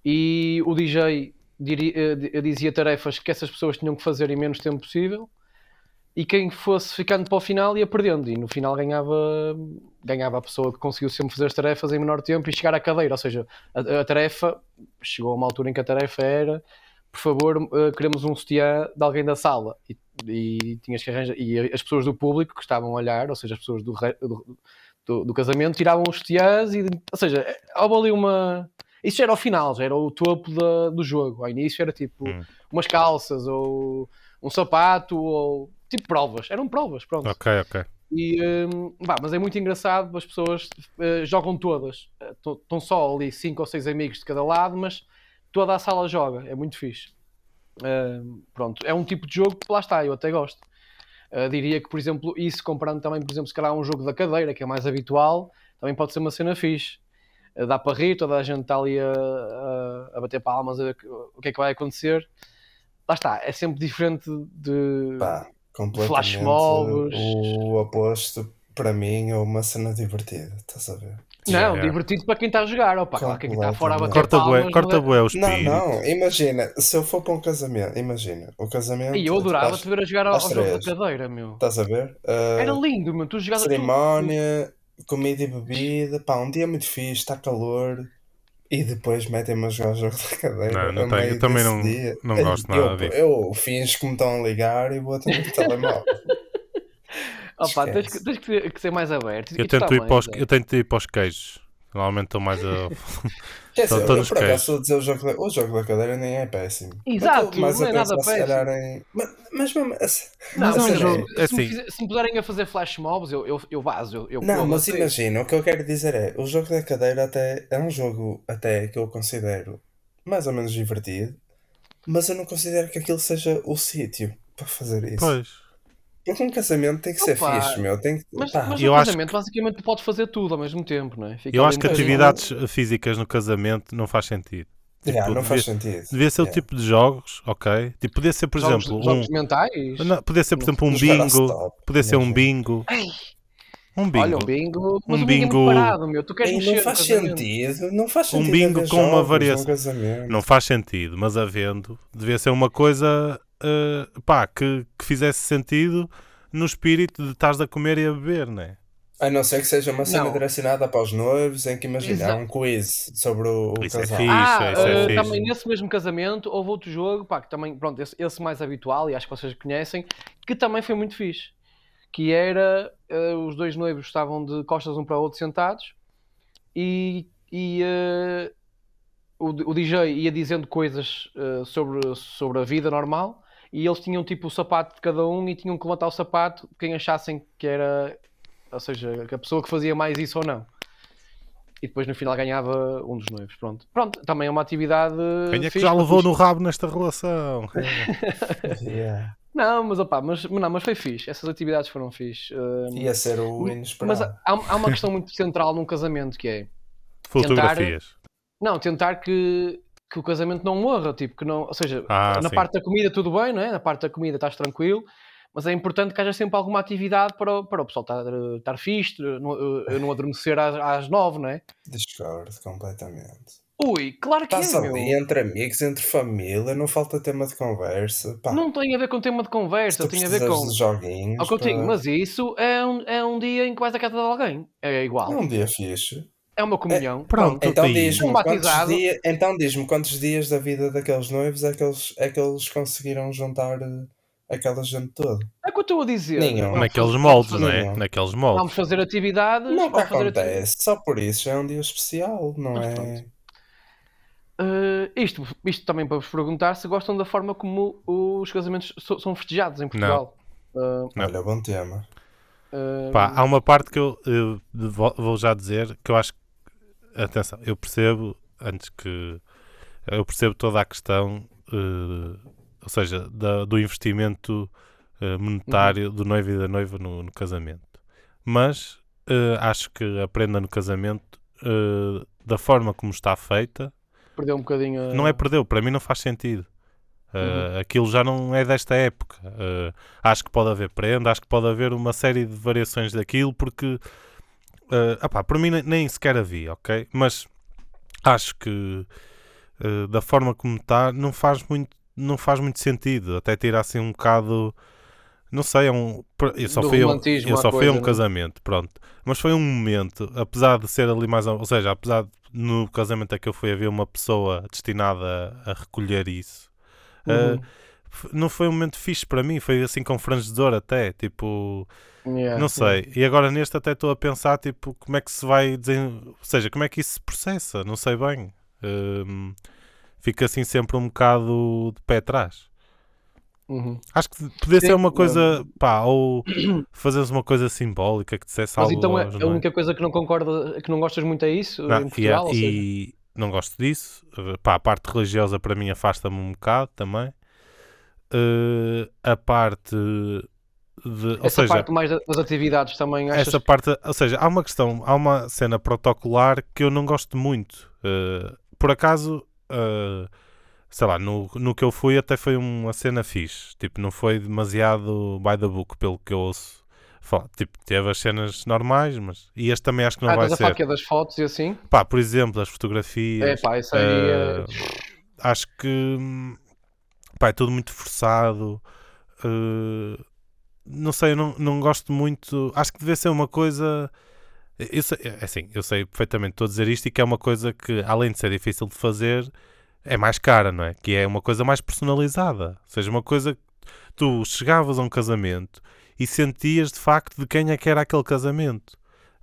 Speaker 3: E o DJ dizia tarefas que essas pessoas tinham que fazer em menos tempo possível, e quem fosse ficando para o final ia perdendo, e no final ganhava, ganhava a pessoa que conseguiu sempre fazer as tarefas em menor tempo e chegar à cadeira. Ou seja, a, a tarefa chegou a uma altura em que a tarefa era por favor, uh, queremos um sutiã de alguém da sala. E, e, tinhas que arranjar. E as pessoas do público que estavam a olhar, ou seja, as pessoas do, do, do, do casamento, tiravam os sutiãs e. Ou seja, houve ali uma. Isso já era o final, já era o topo da, do jogo. Ao início era tipo hum. umas calças ou um sapato ou tipo provas. Eram provas, pronto.
Speaker 1: Ok, ok.
Speaker 3: E, um, bah, mas é muito engraçado, as pessoas uh, jogam todas. Estão uh, só ali cinco ou seis amigos de cada lado, mas toda a sala joga, é muito fixe. Uh, pronto, é um tipo de jogo que lá está, eu até gosto. Uh, diria que, por exemplo, isso comparando também, por exemplo, se calhar um jogo da cadeira, que é mais habitual, também pode ser uma cena fixe. Dá para rir, toda a gente está ali a, a, a bater palmas, a ver o que é que vai acontecer. Lá está, é sempre diferente de
Speaker 2: Pá, flash mobs. O oposto, para mim, é uma cena divertida, estás a ver?
Speaker 3: Não, yeah. divertido para quem está a jogar. Opa, claro que quem está fora a bater
Speaker 1: corta
Speaker 3: palmas,
Speaker 1: bué, corta bué os
Speaker 2: Não, não, imagina, se eu for para um casamento, imagina, o casamento...
Speaker 3: E eu adorava te ver a jogar ao, jogo da cadeira, meu.
Speaker 2: Estás a ver?
Speaker 3: Uh, Era lindo, meu, tu jogavas
Speaker 2: Cerimónia, tudo. Comida e bebida, pá, um dia muito fixe, está calor... E depois metem-me a jogar o jogo da cadeira.
Speaker 1: Não, não tenho, eu também não, dia. não gosto nada disso.
Speaker 2: Eu, eu finjo que me estão a ligar e vou atender o telemóvel.
Speaker 3: Opa, tens que, tens que ser mais aberto.
Speaker 1: Eu tento, ir para os, eu tento ir para os queijos. Normalmente estou mais a.
Speaker 2: Quer dizer, eu por acaso estou a dizer o jogo, da, o jogo da cadeira nem é péssimo.
Speaker 3: Exato, mas não é nada péssimo.
Speaker 2: Em... Mas, mas mesmo assim.
Speaker 3: Não, mas é um se, assim. me fizer, se me puderem a fazer flash mobs, eu, eu, eu vazo. Eu, eu
Speaker 2: não, mas imagina, o que eu quero dizer é: o jogo da cadeira até é um jogo até que eu considero mais ou menos divertido, mas eu não considero que aquilo seja o sítio para fazer isso.
Speaker 1: Pois.
Speaker 2: Porque um casamento tem que ser Opa, fixe, meu. Tem que...
Speaker 3: Mas, mas no casamento, que... basicamente, tu podes fazer tudo ao mesmo tempo, não é?
Speaker 1: Fica eu acho que atividades físicas no casamento não faz sentido.
Speaker 2: Tipo, yeah, não devia, faz sentido.
Speaker 1: Devia ser yeah. o tipo de jogos, ok? Tipo, podia ser, por
Speaker 3: jogos,
Speaker 1: exemplo,
Speaker 3: jogos
Speaker 1: um.
Speaker 3: mentais?
Speaker 1: Não, podia ser, por exemplo, um bingo. Podia ser um bingo. Um bingo.
Speaker 3: Olha, um bingo. Mas um bingo. bingo... É parado, meu. Tu queres
Speaker 2: não faz sentido. Não faz sentido.
Speaker 1: Um bingo com uma variação. Não faz sentido, mas havendo, devia ser uma coisa uh, pá, que, que fizesse sentido no espírito de estás a comer e a beber, não é?
Speaker 2: A não ser que seja uma cena não. direcionada para os noivos, em que imagina, há um quiz sobre o, o
Speaker 1: isso
Speaker 2: é casal.
Speaker 1: É fixe, ah, isso é uh,
Speaker 3: também nesse mesmo casamento houve outro jogo, pá, que também, pronto, esse, esse, mais habitual, e acho que vocês conhecem, que também foi muito fixe. Que era, uh, os dois noivos estavam de costas um para o outro sentados, e, e uh, o, o, DJ ia dizendo coisas sobre, sobre a vida normal, e eles tinham tipo o sapato de cada um e tinham que levantar o sapato quem achassem que era, ou seja, a pessoa que fazia mais isso ou não. E depois no final ganhava um dos noivos. Pronto, pronto também é uma atividade.
Speaker 1: Quem é que já levou no rabo nesta relação?
Speaker 2: yeah.
Speaker 3: Não, mas opa, mas, não, mas foi fixe. Essas atividades foram fixe.
Speaker 2: Um, Ia ser o inesperado.
Speaker 3: Mas há, há uma questão muito central num casamento que é
Speaker 1: fotografias.
Speaker 3: Tentar, não, tentar que que o casamento não morra, tipo, que não, ou seja,
Speaker 1: ah,
Speaker 3: na
Speaker 1: sim.
Speaker 3: parte da comida tudo bem, não é? Na parte da comida estás tranquilo, mas é importante que haja sempre alguma atividade para, para o pessoal estar, estar fixe, não, não adormecer às, às nove, não é?
Speaker 2: Discordo completamente.
Speaker 3: Ui, claro que
Speaker 2: Estás
Speaker 3: é,
Speaker 2: ali
Speaker 3: meu.
Speaker 2: entre amigos, entre família, não falta tema de conversa. Pá.
Speaker 3: Não tem a ver com tema de conversa, tem a ver com.
Speaker 2: De joguinhos,
Speaker 3: Ao que eu tenho, mas isso é um, é um dia em que vais à casa de alguém. É igual.
Speaker 2: É um dia fixe.
Speaker 3: É uma comunhão.
Speaker 1: É, pronto,
Speaker 2: então diz-me quantos, dia, então diz quantos dias da vida daqueles noivos é que eles, é que eles conseguiram juntar eh, aquela gente toda.
Speaker 3: É o que eu estou a dizer.
Speaker 1: Nenhum. Naqueles moldes, não é? Naqueles moldes.
Speaker 3: Vamos fazer atividades.
Speaker 2: Não acontece, atividades. só por isso já é um dia especial, não Mas, é?
Speaker 3: Uh, isto, isto também para vos perguntar se gostam da forma como os casamentos so, são festejados em Portugal.
Speaker 2: Não. Uh, não. Olha, bom tema.
Speaker 1: Uh, Pá, há uma parte que eu, eu vou já dizer que eu acho que atenção, eu percebo, antes que. Eu percebo toda a questão, uh, ou seja, da, do investimento uh, monetário uhum. do noivo e da noiva no, no casamento. Mas uh, acho que a prenda no casamento, da forma como está feita.
Speaker 3: Perdeu um bocadinho.
Speaker 1: Não é perdeu, para mim não faz sentido. Uhum. Aquilo já não é desta época. acho que pode haver prenda, acho que pode haver uma série de variações daquilo, porque Uh, opá, por mim nem sequer havia, ok? Mas acho que uh, da forma como está não faz muito não faz muito sentido até tirar assim um bocado não sei, é um, eu só fui, um, eu só fui a um né? casamento, pronto. Mas foi um momento, apesar de ser ali mais, ou seja, apesar de no casamento a que eu fui haver uma pessoa destinada a, a recolher isso, uhum. uh, não foi um momento fixe para mim, foi assim com franjidor até, tipo, Yeah, não sei. Yeah. E agora neste até estou a pensar, tipo, como é que se vai desen... Ou seja, como é que isso se processa? Não sei bem. Um, fica assim sempre um bocado de pé atrás.
Speaker 3: Uhum.
Speaker 1: Acho que podia ser uma coisa, pá, ou fazeres uma coisa simbólica que dissesse
Speaker 3: Mas
Speaker 1: algo.
Speaker 3: então é, a única coisa que não concorda, que não gostas muito é isso?
Speaker 1: Não,
Speaker 3: Portugal,
Speaker 1: yeah, e, não gosto disso. Pá, a parte religiosa para mim afasta-me um bocado também. Uh, a parte de,
Speaker 3: essa seja, parte mais das atividades também
Speaker 1: essa parte, ou seja, há uma questão, há uma cena protocolar que eu não gosto muito. Uh, por acaso, uh, sei lá, no, no que eu fui até foi uma cena fixe. Tipo, não foi demasiado by the book, pelo que eu ouço. Tipo, teve as cenas normais, mas. E este também acho que não
Speaker 3: ah,
Speaker 1: vai ser.
Speaker 3: Ah, é das fotos e assim?
Speaker 1: Pá, por exemplo, as fotografias.
Speaker 3: É, pá, isso aí. Uh,
Speaker 1: é... Acho que. Pá, é tudo muito forçado. Uh, não sei, eu não, não gosto muito. Acho que deve ser uma coisa. Eu sei, é assim, eu sei perfeitamente estou a dizer isto e que é uma coisa que, além de ser difícil de fazer, é mais cara, não é? Que é uma coisa mais personalizada. Ou seja, uma coisa que tu chegavas a um casamento e sentias de facto de quem é que era aquele casamento.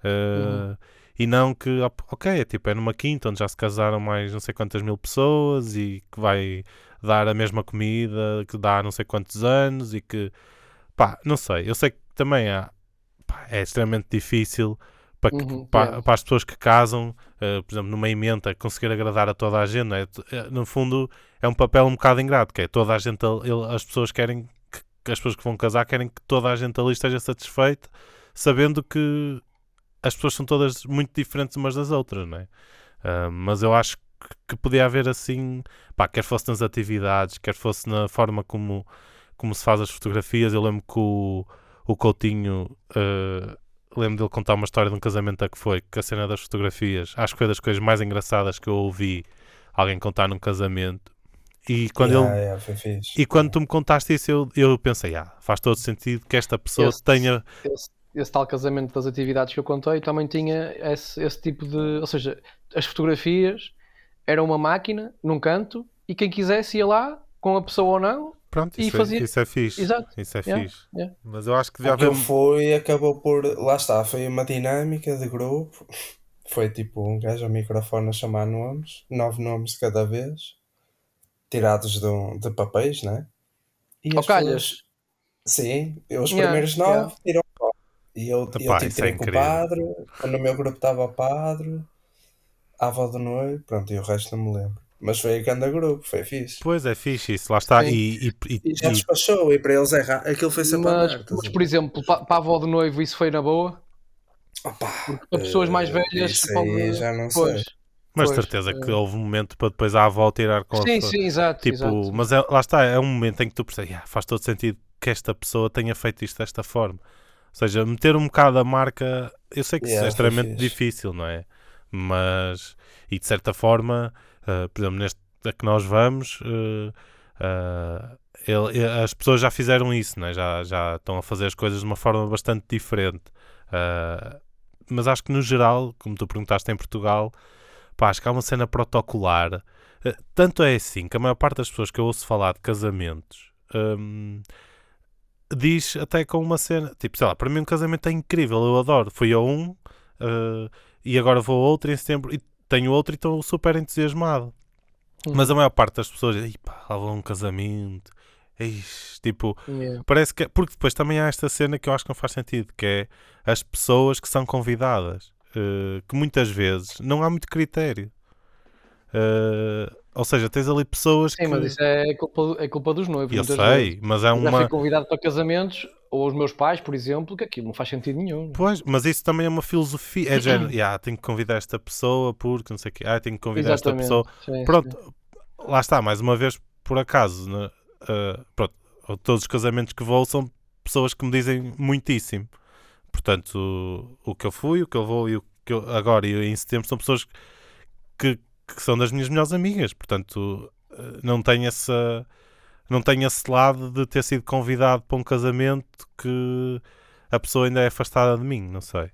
Speaker 1: Uh, uhum. E não que, ok, é tipo, é numa quinta onde já se casaram mais não sei quantas mil pessoas e que vai dar a mesma comida que dá há não sei quantos anos e que pá, não sei, eu sei que também há, pá, é extremamente difícil para, que, uhum, para, é. para, as pessoas que casam, uh, por exemplo, numa emenda, conseguir agradar a toda a gente, é? Eh, no fundo é um papel um bocado ingrato, que é toda a gente, ele, as pessoas querem que, que, as pessoas que vão casar querem que toda a gente ali esteja satisfeita, sabendo que as pessoas são todas muito diferentes umas das outras, não é? Uh, mas eu acho que, que podia haver assim, pá, quer fosse nas atividades, quer fosse na forma como como se faz as fotografias. Eu lembro que o, o Coutinho, uh, lembro dele contar uma história de um casamento a que foi, que a cena das fotografias, acho que foi das coisas mais engraçadas que eu ouvi alguém contar num casamento. E quando,
Speaker 2: yeah,
Speaker 1: ele,
Speaker 2: yeah,
Speaker 1: e quando tu me contaste isso, eu, eu pensei, ah, faz todo sentido que esta pessoa
Speaker 3: esse,
Speaker 1: tenha.
Speaker 3: Esse, esse, tal casamento das atividades que eu contei também tinha esse, esse tipo de. Ou seja, as fotografias eram uma máquina num canto e quem quisesse ia lá, com a pessoa ou não,
Speaker 1: Pronto, isso, é, fazia... isso é fixe. Exato. Isso é yeah, fixe. Yeah. Mas eu acho que
Speaker 2: devia haver. foi, acabou por. Lá está, foi uma dinâmica de grupo. Foi tipo um gajo ao microfone a chamar nomes, nove nomes de cada vez, tirados de, de papéis, né?
Speaker 3: E as calhas.
Speaker 2: Sim, os yeah, primeiros nove tiram e eu, Epá, eu tipo, tirei é com o padre, no meu grupo estava o padre, a avó do noivo, pronto, e o resto não me lembro. Mas foi a grande grupo, foi fixe.
Speaker 1: Pois é, fixe isso, lá está. E, e,
Speaker 2: e, e, já despachou, e para eles é aquilo foi sempre
Speaker 3: mas, aberto, mas, por exemplo, para, para a avó do noivo, isso foi na boa?
Speaker 2: Opa,
Speaker 3: Porque para pessoas mais eh, velhas,
Speaker 2: isso aí já não pois, sei.
Speaker 1: Mas pois, certeza que eh, houve um momento para depois a avó tirar com
Speaker 3: Sim, a sim, exato.
Speaker 1: Tipo,
Speaker 3: exato.
Speaker 1: Mas é, lá está, é um momento em que tu percebes, yeah, faz todo sentido que esta pessoa tenha feito isto desta forma. Ou seja, meter um bocado a marca, eu sei que yeah, isso é extremamente difícil, não é? Mas, e de certa forma, uh, por exemplo, neste a que nós vamos, uh, uh, ele, as pessoas já fizeram isso, né? já, já estão a fazer as coisas de uma forma bastante diferente. Uh, mas acho que no geral, como tu perguntaste em Portugal, pá, acho que há uma cena protocolar. tanto é assim que a maior parte das pessoas que eu ouço falar de casamentos um, diz até com uma cena, tipo, sei lá, para mim um casamento é incrível, eu adoro. Fui a um e agora vou a outro em setembro e tenho outro e estou super entusiasmado. Mas a maior parte das pessoas pá, lá vou um casamento. Eish, tipo, yeah. parece que. Porque depois também há esta cena que eu acho que não faz sentido, que é as pessoas que são convidadas, uh, que muitas vezes não há muito critério. Uh, ou seja, tens ali pessoas
Speaker 3: Sim, que. mas isso é culpa, é culpa dos noivos.
Speaker 1: Eu sei, vezes. mas é uma. Já
Speaker 3: fui convidado para casamentos, ou os meus pais, por exemplo, que aquilo não faz sentido nenhum.
Speaker 1: Pois, mas isso também é uma filosofia. É género, yeah, tenho que convidar esta pessoa porque não sei o quê, ah, tenho que convidar Exatamente. esta pessoa. Sim, pronto, sim. lá está, mais uma vez, por acaso, né? uh, pronto, todos os casamentos que vou são pessoas que me dizem muitíssimo. Portanto, o, o que eu fui, o que eu vou e o que eu agora e em setembro são pessoas que, que são das minhas melhores amigas. Portanto, uh, não tenho essa não tenho esse lado de ter sido convidado para um casamento que a pessoa ainda é afastada de mim, não sei.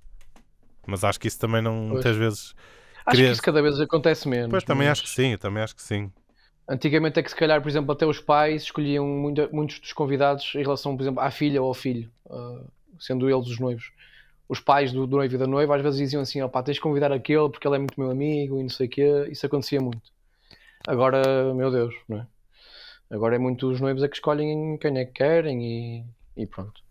Speaker 1: Mas acho que isso também não, pois. muitas vezes.
Speaker 3: Acho que isso cada vez acontece menos.
Speaker 1: Pois também mas... acho que sim, também acho que sim.
Speaker 3: Antigamente é que se calhar, por exemplo, até os pais escolhiam muito, muitos dos convidados em relação, por exemplo, à filha ou ao filho, uh, sendo eles os noivos. Os pais do, do noivo e da noiva às vezes diziam assim: opá, tens de convidar aquele porque ele é muito meu amigo e não sei o quê. Isso acontecia muito. Agora, meu Deus, não é? Agora é muito os noivos é que escolhem quem é que querem e, e pronto.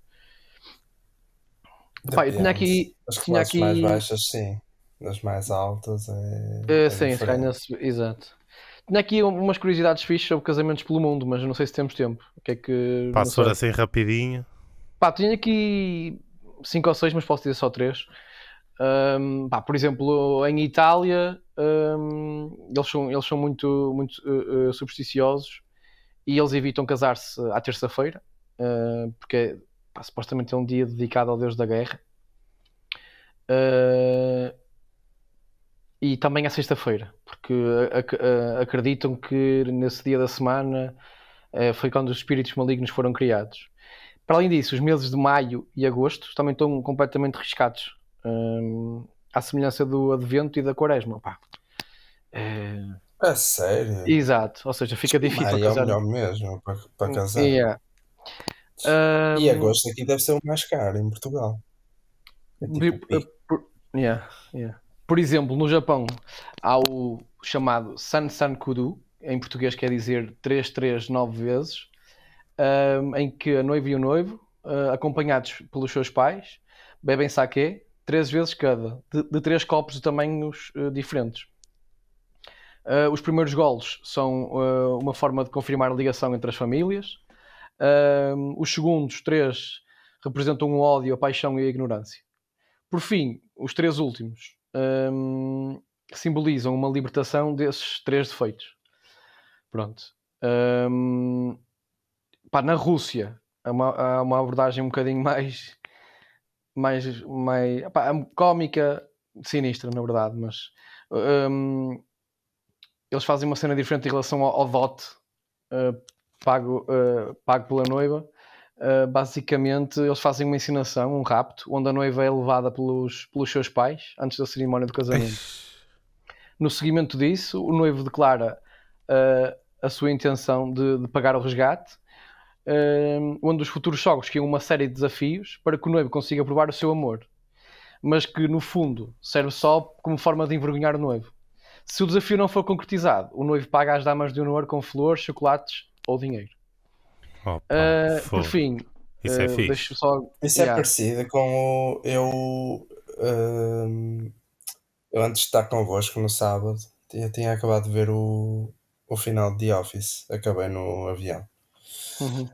Speaker 3: Pai, eu tinha aqui.
Speaker 2: As
Speaker 3: tinha aqui...
Speaker 2: mais baixas, sim. das mais altas é.
Speaker 3: é sim, se ganha exato. Tinha aqui umas curiosidades fixas sobre casamentos pelo mundo, mas não sei se temos tempo. O que é que.
Speaker 1: Passo assim rapidinho.
Speaker 3: Pá, tinha aqui 5 ou 6, mas posso dizer só 3. Um, pá, por exemplo, em Itália, um, eles, são, eles são muito, muito uh, supersticiosos e eles evitam casar-se à terça-feira, uh, porque pá, supostamente é um dia dedicado ao Deus da Guerra. Uh, e também à sexta-feira, porque acreditam que nesse dia da semana foi quando os espíritos malignos foram criados. Para além disso, os meses de maio e agosto também estão completamente riscados à semelhança do Advento e da Quaresma. Pá.
Speaker 2: É... é sério?
Speaker 3: Exato, ou seja, fica difícil
Speaker 2: casar. é o melhor mesmo para, para casar. Yeah. Um... E agosto aqui deve ser o mais caro em Portugal.
Speaker 3: É tipo por, por, yeah, yeah. por exemplo, no Japão há o chamado San San Kudu, em português quer dizer 339 vezes, um, em que a noiva e o noivo, uh, acompanhados pelos seus pais, bebem saque três vezes cada, de, de três copos de tamanhos uh, diferentes. Uh, os primeiros golos são uh, uma forma de confirmar a ligação entre as famílias. os segundos três representam o ódio, a paixão e a ignorância. Por fim, os três últimos um, simbolizam uma libertação desses três defeitos. Pronto. Um, pá, na Rússia há uma, há uma abordagem um bocadinho mais mais, mais opá, cómica, sinistra, na verdade, mas um, eles fazem uma cena diferente em relação ao, ao dote uh, pago, uh, pago pela noiva. Uh, basicamente, eles fazem uma ensinação, um rapto, onde a noiva é levada pelos, pelos seus pais antes da cerimónia do casamento. no seguimento disso, o noivo declara a sua intenção de, de pagar o resgate onde os futuros sogros criam uma série de desafios para que o noivo consiga provar o seu amor, mas que no fundo serve só como forma de envergonhar o noivo. Se o desafio não for concretizado, o noivo paga às damas de honor com flores, chocolates ou dinheiro. Opa, uh, por fim,
Speaker 1: isso é uh, fixe.
Speaker 2: Só... Isso é yeah. é parecido com o. Eu, uh, eu antes de estar convosco no sábado, tinha, tinha acabado de ver o, o final de The Office. Acabei no avião. Uhum.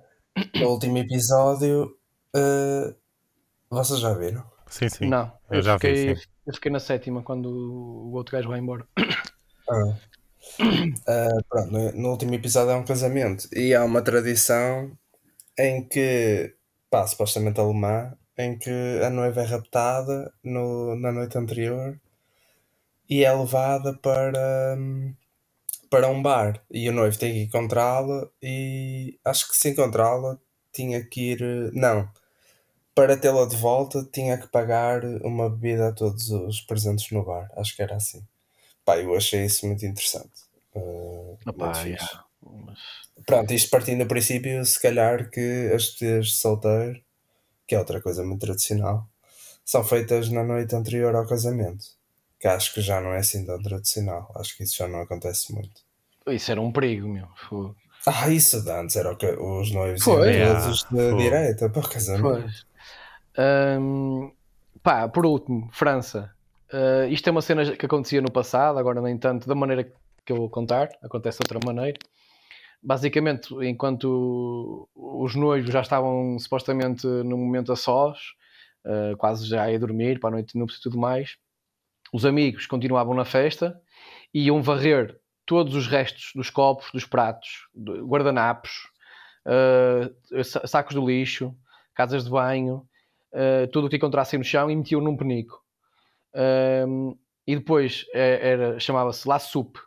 Speaker 2: O último episódio, uh, vocês já viram?
Speaker 1: Sim, sim.
Speaker 3: Não, eu, eu já fiquei, vi, sim. eu fiquei na sétima quando o outro gajo vai embora.
Speaker 2: Ah. Uh, pronto, no, no, último episódio é um casamento e há uma tradição em que, pá, supostamente alemã, em que a noiva é raptada no, na noite anterior e é levada para, para um bar e o noivo tem que encontrá-la e acho que se encontrá-la tinha que ir. Não. Para tê-la de volta tinha que pagar uma bebida a todos os presentes no bar. Acho que era assim. Pá, eu achei isso muito interessante. Uh,
Speaker 3: Opa, muito yeah.
Speaker 2: Mas... Pronto, isto partindo do princípio, se calhar que as tias solteiro, que é outra coisa muito tradicional, são feitas na noite anterior ao casamento que acho que já não é assim tão tradicional. Acho que isso já não acontece muito.
Speaker 3: Isso era um perigo, meu.
Speaker 2: Ah, isso de antes era o que os noivos Foi. iam todos de direita para o casamento.
Speaker 3: Um, pá, por último, França. Uh, isto é uma cena que acontecia no passado, agora nem tanto da maneira que eu vou contar, acontece de outra maneira. Basicamente, enquanto os noivos já estavam supostamente no momento a sós, uh, quase já a dormir para a noite de núpcias e tudo mais, os amigos continuavam na festa e iam varrer todos os restos dos copos, dos pratos, guardanapos, uh, sacos de lixo, casas de banho, uh, tudo o que encontrassem no chão e metiam num penico. Uh, e depois é, era, chamava-se La Soupe.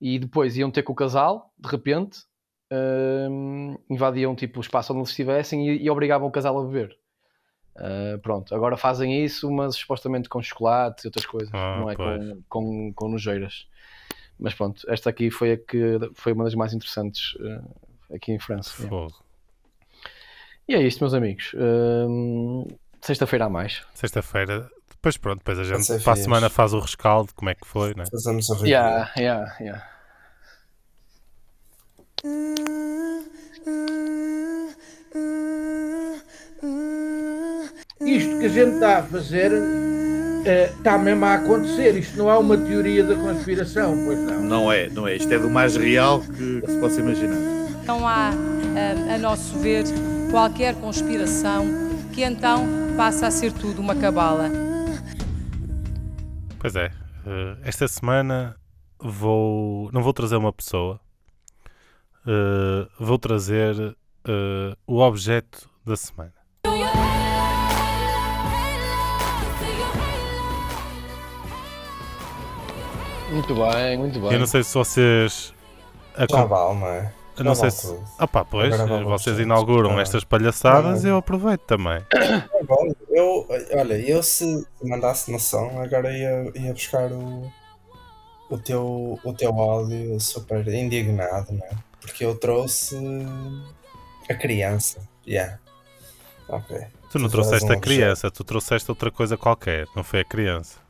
Speaker 3: E depois iam ter com o casal, de repente, invadiam tipo, o espaço onde eles estivessem e, e obrigavam o casal a beber. Uh, pronto, agora fazem isso, mas supostamente com chocolate e outras coisas, ah, não é com, com, com nojeiras. Mas pronto, esta aqui foi a que foi uma das mais interessantes uh, aqui em França. E é isto, meus amigos. Uh, Sexta-feira a mais.
Speaker 1: Sexta-feira, depois pronto, depois a gente para a semana faz o rescaldo, como é que foi, né?
Speaker 2: Fazemos o
Speaker 3: yeah, yeah, yeah.
Speaker 4: Isto que a gente está a fazer está mesmo a acontecer. Isto não é uma teoria da conspiração, pois não?
Speaker 5: Não é, não é. Isto é do mais real que se possa imaginar.
Speaker 6: Não há, a nosso ver, qualquer conspiração que então passa a ser tudo uma cabala.
Speaker 1: Pois é, esta semana vou não vou trazer uma pessoa, vou trazer o objeto da semana.
Speaker 3: Muito bem, muito bem.
Speaker 1: Eu não sei se vocês.
Speaker 2: Já vale, não é?
Speaker 1: Já não sei se. Ah pá, pois, vocês inauguram estas palhaçadas, eu aproveito também.
Speaker 2: É bom, eu, olha, eu se mandasse noção, agora ia, ia buscar o, o, teu, o teu áudio super indignado, não é? Porque eu trouxe a criança. Yeah. Ok.
Speaker 1: Tu não tu trouxeste a criança, tu trouxeste outra coisa qualquer, não foi a criança.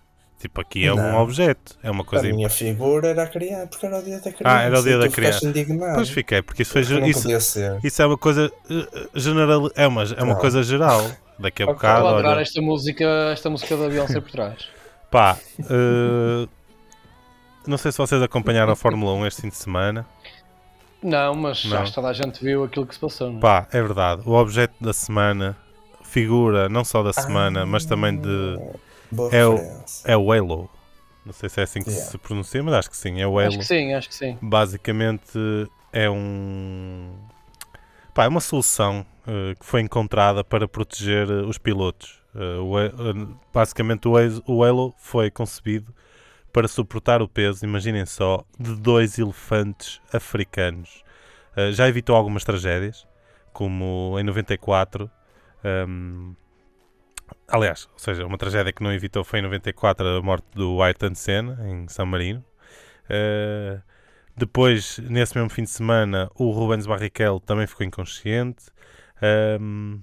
Speaker 1: Tipo, aqui é não. um objeto, é uma coisa.
Speaker 2: A minha figura era a criança, porque era o dia da criança.
Speaker 1: Ah, era o dia da criança. Pois fiquei, porque isso foi isso, isso é uma coisa uh, general, é uma, é uma coisa geral. Daqui a bocado.
Speaker 3: Vou olha... esta música, esta música da Beyoncé por trás.
Speaker 1: Pá, uh, não sei se vocês acompanharam a Fórmula 1 este fim de semana.
Speaker 3: Não, mas não. que toda a gente viu aquilo que se passou. Não? É?
Speaker 1: Pá, é verdade. O objeto da semana, figura não só da semana, ah, mas também de é o, é o Halo. Não sei se é assim que yeah. se pronuncia, mas acho que sim. É o Halo.
Speaker 3: Acho que sim, acho que sim.
Speaker 1: Basicamente é um. Pá, é uma solução uh, que foi encontrada para proteger uh, os pilotos. Uh, o, basicamente, o, o Halo foi concebido para suportar o peso, imaginem só, de dois elefantes africanos. já evitou algumas tragédias, como em 94. Um, Aliás, ou seja, uma tragédia que não evitou foi em 94 a morte do Ayrton Senna, em São Marino. Uh, depois, nesse mesmo fim de semana, o Rubens Barrichello também ficou inconsciente. Um,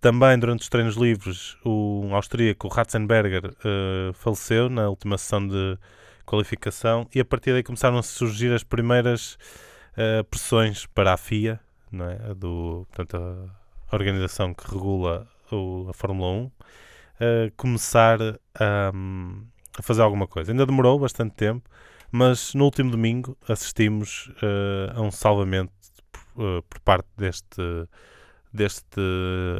Speaker 1: também, durante os treinos livres, o austríaco Ratzenberger uh, faleceu na última sessão de qualificação e a partir daí começaram a surgir as primeiras uh, pressões para a FIA, não é? Do, portanto, a organização que regula o, a Fórmula 1, uh, começar a, a, fazer alguma coisa. Ainda demorou bastante tempo, mas no último domingo assistimos uh, a um salvamento por, por parte deste, deste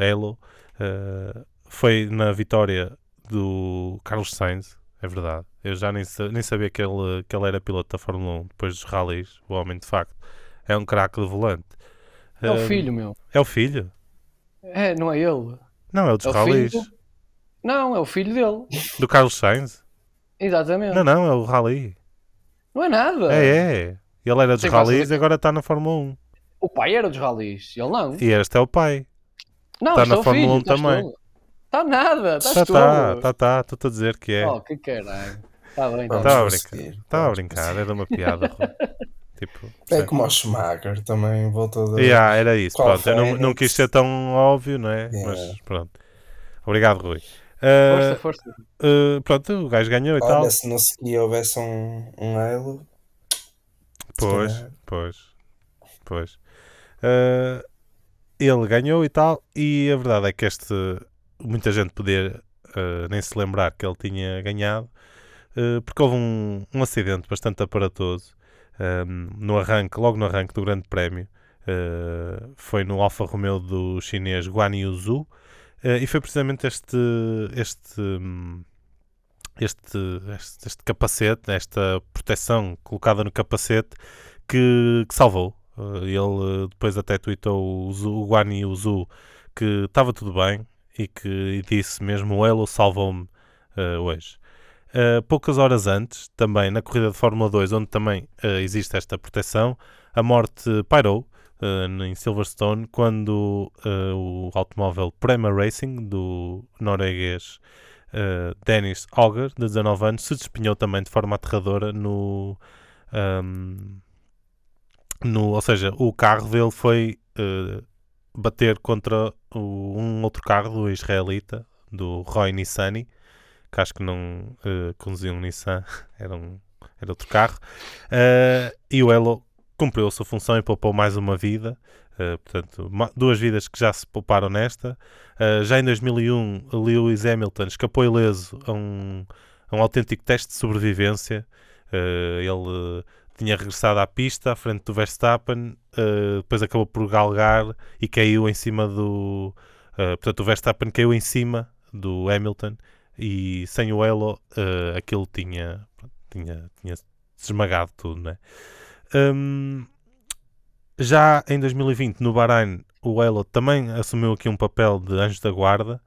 Speaker 1: Elo. Uh, foi na vitória do Carlos Sainz, é verdade. Eu já nem, nem sabia que ele, que ele era piloto da Fórmula 1 depois dos rallies. O homem, de facto, é um craque de volante.
Speaker 3: É o filho, meu.
Speaker 1: É o filho?
Speaker 3: É, não é ele.
Speaker 1: Não, é o dos é rallies.
Speaker 3: Não, é o filho dele.
Speaker 1: Do Carlos Sainz?
Speaker 3: Exatamente.
Speaker 1: Não, não, é o rally.
Speaker 3: Não é nada.
Speaker 1: É, é. Ele era dos rallies e agora está na Fórmula 1.
Speaker 3: O pai era dos rallies, ele não.
Speaker 1: E este é o pai.
Speaker 3: Não, está na Fórmula 1 também. Está nada, estás tá,
Speaker 1: tá, tá, tá, estou a dizer que é.
Speaker 3: Oh, que caralho. Está bem,
Speaker 1: Estava tá a brincar. Estava a brincar, era uma piada.
Speaker 2: tipo, é como o Schumacher também voltou
Speaker 1: a. Yeah, era isso, pronto. Eu não, não quis ser tão óbvio, não é? Yeah. Mas pronto. Obrigado, Rui.
Speaker 3: Uh, força, força.
Speaker 1: Uh, pronto, o gajo ganhou e Olha, tal.
Speaker 2: se não seguia houvesse um, um Halo.
Speaker 1: Pois, pois, pois. Uh, ele ganhou e tal, e a verdade é que este muita gente poder nem se lembrar que ele tinha ganhado, porque houve um, um acidente bastante aparatoso um, no arranque, logo no arranque do Grande Prémio. foi no Alfa Romeo do chinês Guan Yu Zhu Uh, e foi precisamente este, este, este, este, este, capacete, esta proteção colocada no capacete que, que salvou. Uh, ele depois até tweetou o, e o Zu que estava tudo bem e que e disse mesmo o Elo salvou-me uh, poucas horas antes, também na corrida de Fórmula 2, onde também existe esta proteção, a morte pairou uh, em Silverstone quando uh, o automóvel Prema Racing do norueguês uh, Dennis Auger, de 19 anos, se despenhou também de forma aterradora no, um, no ou seja, o carro dele foi bater contra o, um outro carro do israelita, do Roy Nissani, que acho que não uh, conduzia um Nissan, era, um, era outro carro, uh, e o Elo cumpriu a sua função e poupou mais uma vida. Uh, portanto, duas vidas que já se pouparam nesta. Uh, já em 2001, Lewis Hamilton escapou ileso a um, a um autêntico teste de sobrevivência. Ele tinha regressado à pista à frente do Verstappen, depois acabou por galgar e caiu em cima do. portanto, o Verstappen caiu em cima do Hamilton e sem o Elo aquilo tinha, tinha, tinha esmagado tudo, né? Um, já em 2020, no Bahrein, o Elo também assumiu aqui um papel de anjo da guarda.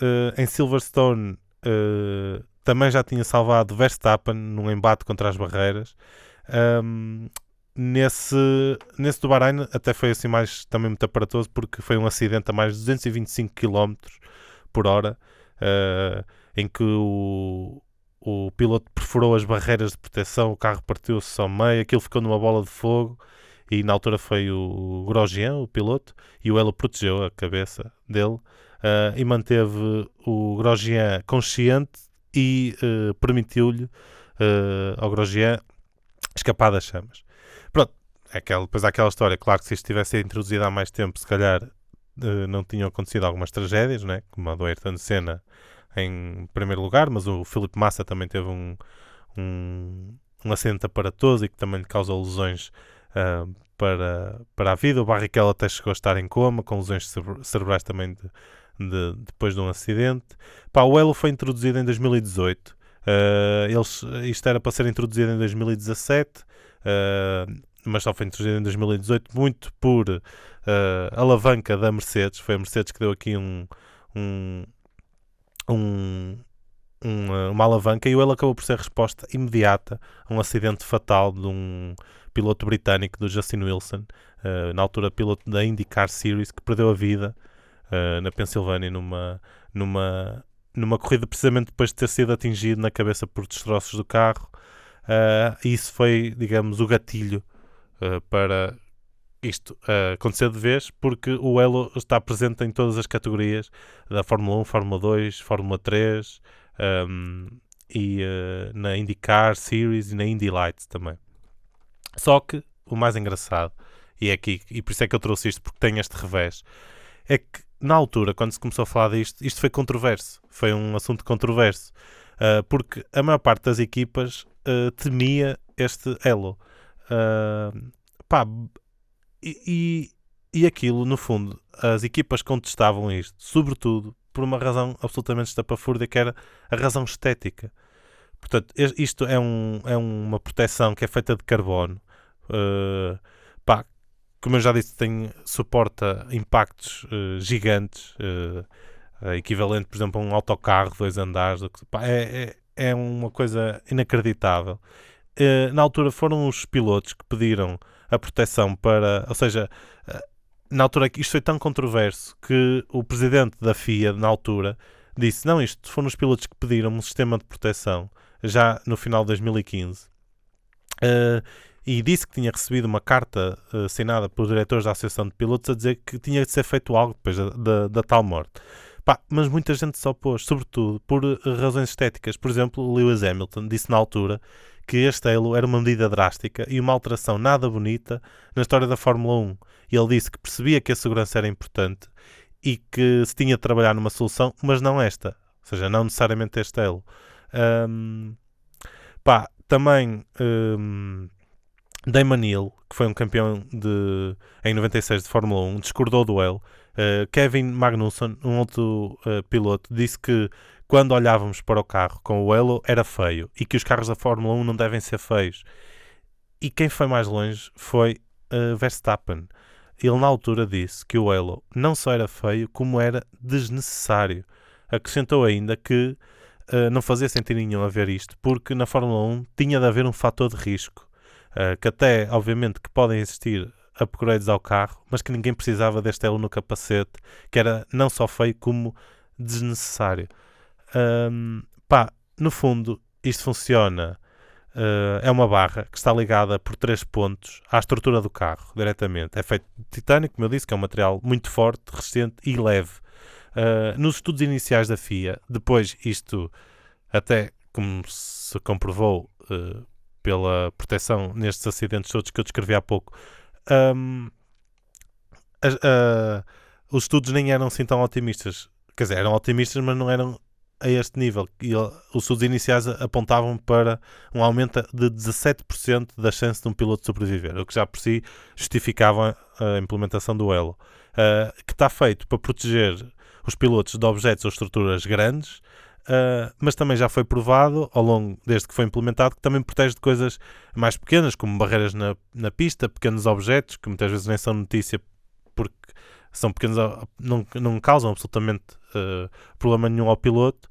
Speaker 1: Uh, em Silverstone, uh, também já tinha salvado Verstappen num embate contra as barreiras. Um, nesse, nesse do Bahrein até foi assim mais também muito aparatoso porque foi um acidente a mais de 225 km por hora uh, em que o, o piloto perfurou as barreiras de proteção, o carro partiu-se ao meio, aquilo ficou numa bola de fogo e na altura foi o Grosjean, o piloto, e o Elo protegeu a cabeça dele uh, e manteve o Grosjean consciente e uh, permitiu-lhe uh, ao Grosjean escapar das chamas. Pronto, é aquela, depois há aquela história, claro que se isto tivesse sido introduzido há mais tempo, se calhar não tinham acontecido algumas tragédias, né? como a do Ayrton Senna em primeiro lugar, mas o Felipe Massa também teve um, um, um acidente aparatoso e que também lhe causou lesões uh, para, para a vida. O Barrichello até chegou a estar em coma, com lesões cerebrais também de, de, depois de um acidente. Pá, o Elo foi introduzido em 2018. Uh, ah, eles, isto era para ser introduzido em 2017, uh, ah, mas só foi introduzido em 2018, muito por uh, alavanca da Mercedes. Foi a Mercedes que deu aqui um, um, um, uma, uma alavanca e o Elo acabou por ser resposta imediata a um acidente fatal de um piloto britânico do Justin Wilson, uh, na altura piloto da IndyCar Series, que perdeu a vida uh, na Pensilvânia numa, numa, numa corrida precisamente depois de ter sido atingido na cabeça por destroços do carro. Uh, isso foi, digamos, o gatilho para isto acontecer de vez, porque o Elo está presente em todas as categorias da Fórmula 1, Fórmula 2, Fórmula 3 um, ehm, e uh, na IndyCar Series e na Indy Lights também. Só que o mais engraçado, e é aqui, e por isso é que eu trouxe isto, porque tem este revés, é que na altura, quando se começou a falar disto, isto foi controverso, foi um assunto controverso, uh, porque a maior parte das equipas uh, temia este elo. Uh, pá, e, e, aquilo, no fundo, as equipas contestavam isto, sobretudo por uma razão absolutamente estapafúrdia, que era a razão estética. Portanto, isto é, um, é uma proteção que é feita de carbono. Uh, pá, como eu já disse, tem, suporta impactos uh, gigantes, uh, equivalente, por exemplo, a um autocarro, dois andares. Pá, é, é, é, uma coisa inacreditável. na altura foram os pilotos que pediram a proteção para. Ou seja, na altura isto foi tão controverso que o presidente da FIA, na altura, disse: Não, isto foram os pilotos que pediram um sistema de proteção já no final de 2015. Uh, e disse que tinha recebido uma carta uh, assinada pelos diretores da Associação de Pilotos a dizer que tinha de ser feito algo depois da, da, da tal morte. Pá, mas muita gente se opôs, sobretudo por razões estéticas. Por exemplo, Lewis Hamilton disse na altura que este elo era uma medida drástica e uma alteração nada bonita na história da Fórmula 1. E ele disse que percebia que a segurança era importante e que se tinha de trabalhar numa solução, mas não esta. Ou seja, não necessariamente este elo. Um, pá, também um, Damon Hill, que foi um campeão de, em 96 de Fórmula 1, discordou do duelo. Uh, Kevin Magnussen, um outro uh, piloto, disse que quando olhávamos para o carro com o Elo era feio e que os carros da Fórmula 1 não devem ser feios. E quem foi mais longe foi uh, Verstappen. Ele na altura disse que o Elo não só era feio, como era desnecessário. Acrescentou ainda que uh, não fazia sentido nenhum haver isto, porque na Fórmula 1 tinha de haver um fator de risco, uh, que até, obviamente, que podem existir upgrades ao carro, mas que ninguém precisava deste elo no capacete, que era não só feio como desnecessário. Um, pá, no fundo, isto funciona. Uh, é uma barra que está ligada por três pontos à estrutura do carro, diretamente. É feito de titânio, como eu disse, que é um material muito forte, resistente e leve. Uh, nos estudos iniciais da FIA, depois isto até como se comprovou uh, pela proteção nestes acidentes todos que eu descrevi há pouco, um, os estudos nem eram assim tão otimistas. Quer dizer, eram otimistas, mas não eram a este nível. E os estudos iniciais apontavam para um aumento de 17% da chance de um piloto sobreviver, o que já por si justificava a implementação do Elo, uh, que está feito para proteger os pilotos de objetos ou estruturas grandes, uh, mas também já foi provado ao longo, desde que foi implementado, que também protege de coisas mais pequenas, como barreiras na, na pista, pequenos objetos, que muitas vezes nem são notícia porque são pequenos, não, não causam absolutamente uh, problema nenhum ao piloto.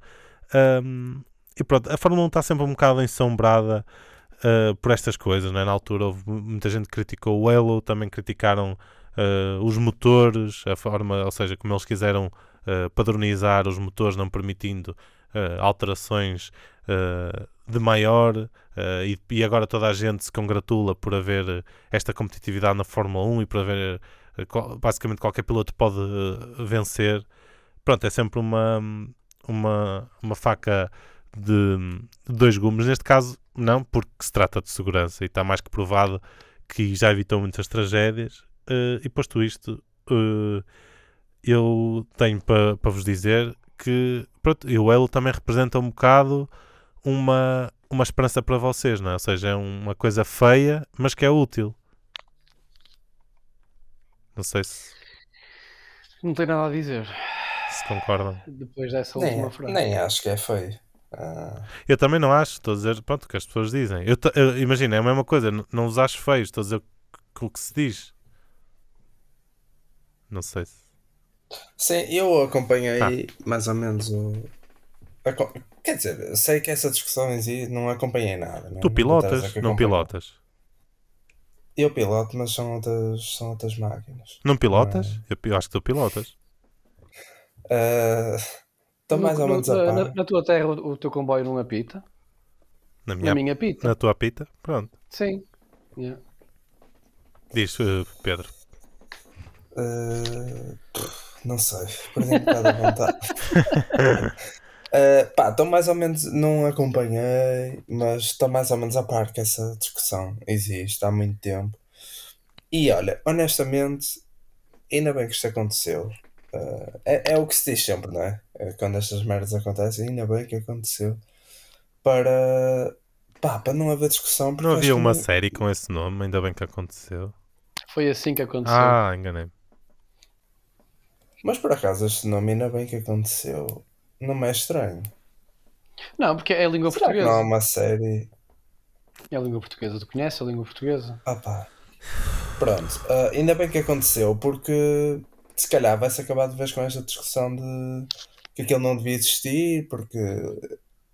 Speaker 1: Um, e pronto, a Fórmula 1 está sempre um bocado ensombrada uh, por estas coisas. Né? Na altura, houve, muita gente criticou o Halo, também criticaram uh, os motores, a forma, ou seja, como eles quiseram padronizar os motores, não permitindo alterações de maior. E, e, agora toda a gente se congratula por haver esta competitividade na Fórmula 1 e por haver basicamente qualquer piloto pode uh, vencer. Pronto, é sempre uma, uma, uma faca de, dois gumes. Neste caso, não, porque se trata de segurança e está mais que provado que já evitou muitas tragédias. Uh, e posto isto, uh, eu tenho para pa vos dizer que pronto, o Elo também representa um bocado uma, uma esperança para vocês, não é? Ou seja, é uma coisa feia, mas que é útil. Não sei se.
Speaker 3: Não tenho nada a dizer.
Speaker 1: Se concordam.
Speaker 3: Depois dessa
Speaker 2: nem,
Speaker 3: última frase.
Speaker 2: Nem acho que é feio. Ah.
Speaker 1: Eu também não acho, estou a dizer, pronto, o que as pessoas dizem. Eu, eu Imagina, é a mesma coisa, não, não os acho feios, estou a dizer o que se diz. Não sei se.
Speaker 2: Sim, eu acompanhei ah. mais ou menos o. Quer dizer, sei que essa discussão em si não acompanhei nada. Não?
Speaker 1: Tu pilotas, não, não pilotas.
Speaker 2: Eu piloto, mas são outras, são outras máquinas.
Speaker 1: Não pilotas? É? Eu acho que tu pilotas.
Speaker 2: Uh, estou uh, mais ou menos
Speaker 3: a par. Na, na, tua terra o, o, teu comboio não apita?
Speaker 1: Na minha, na minha pita. Na tua pita? Pronto.
Speaker 3: Sim. Yeah.
Speaker 1: Diz, uh, Pedro.
Speaker 2: Uh, não sei. Perdi um bocado a vontade. Uh, pá, estou mais ou menos, não acompanhei, mas estou mais ou menos a par que essa discussão existe há muito tempo. E olha, honestamente, ainda bem que isto aconteceu. Uh, é, é o que se diz sempre, não é? é? Quando estas merdas acontecem, ainda bem que aconteceu. Para, pá, para não haver discussão.
Speaker 1: Não havia uma que... série com esse nome, ainda bem que aconteceu.
Speaker 3: Foi assim que aconteceu.
Speaker 1: Ah, enganei.
Speaker 2: Mas por acaso este nome ainda bem que aconteceu não me é estranho.
Speaker 3: Não, porque é a língua Será portuguesa.
Speaker 2: não é uma série.
Speaker 3: É a língua portuguesa. Tu conheces a língua portuguesa?
Speaker 2: Ah pá. Pronto. Uh, ainda bem que aconteceu, porque se calhar vai-se acabar de vez com esta discussão de que aquilo não devia existir, porque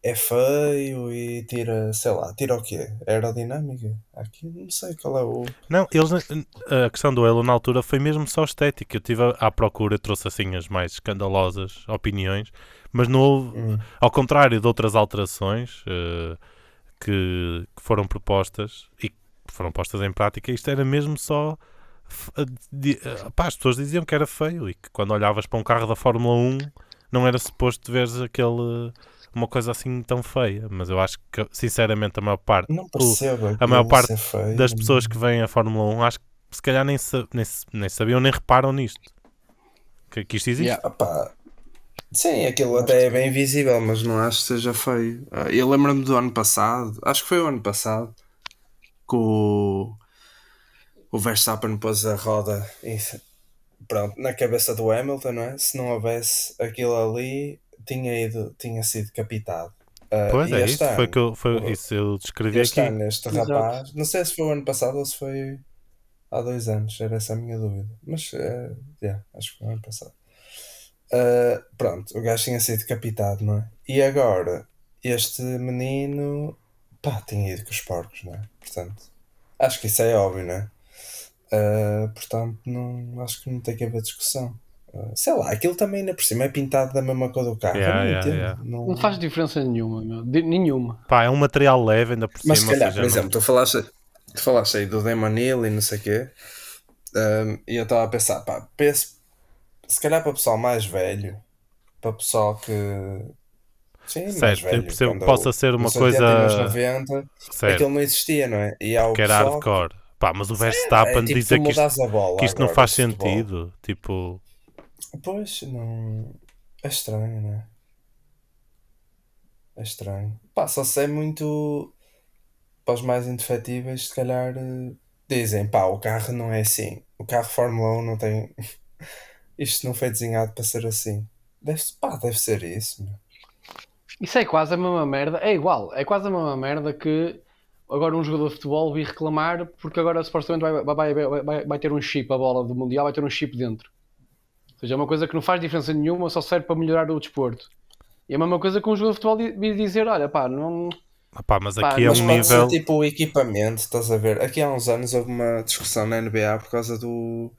Speaker 2: é feio e tira, sei lá, tira o quê? Aerodinâmica? Aqui não sei qual é o.
Speaker 1: Não, eles, a questão do Elo na altura foi mesmo só estética. Eu estive à procura, trouxe assim as mais escandalosas opiniões, mas não houve, hum. ao contrário de outras alterações uh, que, que, foram propostas e que foram postas em prática, isto era mesmo só. Pá, as pessoas diziam que era feio e que quando olhavas para um carro da Fórmula 1 não era suposto veres aquele uma coisa assim tão feia, mas eu acho que, sinceramente, a maior parte,
Speaker 2: não percebo
Speaker 1: a maior parte das pessoas que vêm à Fórmula 1, acho que se calhar nem, nem, nem sabiam nem reparam nisto. Que, que isto existe.
Speaker 2: Yeah, Sim, aquilo até é bem visível, mas não acho que seja feio. Ah, eu lembro-me do ano passado, acho que foi o ano passado, que o, o Verstappen pôs a roda e, pronto, na cabeça do Hamilton, não é? Se não houvesse aquilo ali, tinha, ido, tinha sido captado.
Speaker 1: Uh, pois é, isso ano, foi que eu, foi, isso eu descrevi
Speaker 2: este
Speaker 1: aqui.
Speaker 2: Ano, este Exato. rapaz, não sei se foi o ano passado ou se foi há dois anos, era essa a minha dúvida. Mas uh, yeah, acho que foi o ano passado. Uh, pronto, o gajo tinha sido captado, não é? E agora, este menino pá, tinha ido com os porcos, não é? Portanto, acho que isso é óbvio, não é? Uh, portanto, não, acho que não tem que haver discussão sei lá, aquilo também ainda por cima é pintado da mesma cor do carro.
Speaker 1: Yeah, não, yeah, yeah.
Speaker 3: Não... não, faz diferença nenhuma, meu. De, nenhuma.
Speaker 1: Pá, é um material leve ainda por
Speaker 2: Mas
Speaker 1: cima.
Speaker 2: Mas se calhar, por exemplo, tu falaste, tu falaste aí do Damon Hill e não sei o quê, um, e eu estava a pensar, pá, penso, se calhar para o pessoal mais velho, para o pessoal que. Sim, certo, mais velho, eu
Speaker 1: percebo que possa ser uma coisa.
Speaker 2: 90, certo. aquilo não existia, não é? E há o
Speaker 1: que era hardcore. Pá, mas o Verstappen
Speaker 2: é, tipo,
Speaker 1: dizer que isto, que isto não faz sentido. Tipo,
Speaker 2: Pois, não. É estranho, não é? É estranho. Pá, só se é muito. Para os mais indefetíveis, se calhar eh, dizem: pá, o carro não é assim. O carro Fórmula 1 não tem. Isto não foi desenhado para ser assim. Deve, pá, deve ser isso, meu.
Speaker 3: Isso é quase a mesma merda. É igual, é quase a mesma merda que agora um jogador de futebol vir reclamar porque agora supostamente vai, vai, vai, vai, vai ter um chip, a bola do Mundial vai ter um chip dentro. Seja, é uma coisa que não faz diferença nenhuma, só serve para melhorar o desporto. E é a mesma coisa que um jogador de futebol vir dizer, olha pá, não...
Speaker 1: mas
Speaker 3: Pá,
Speaker 1: aqui é
Speaker 2: Mas
Speaker 1: um nível.
Speaker 2: ser tipo o equipamento, estás a ver? Aqui há uns anos houve uma discussão na NBA por causa do,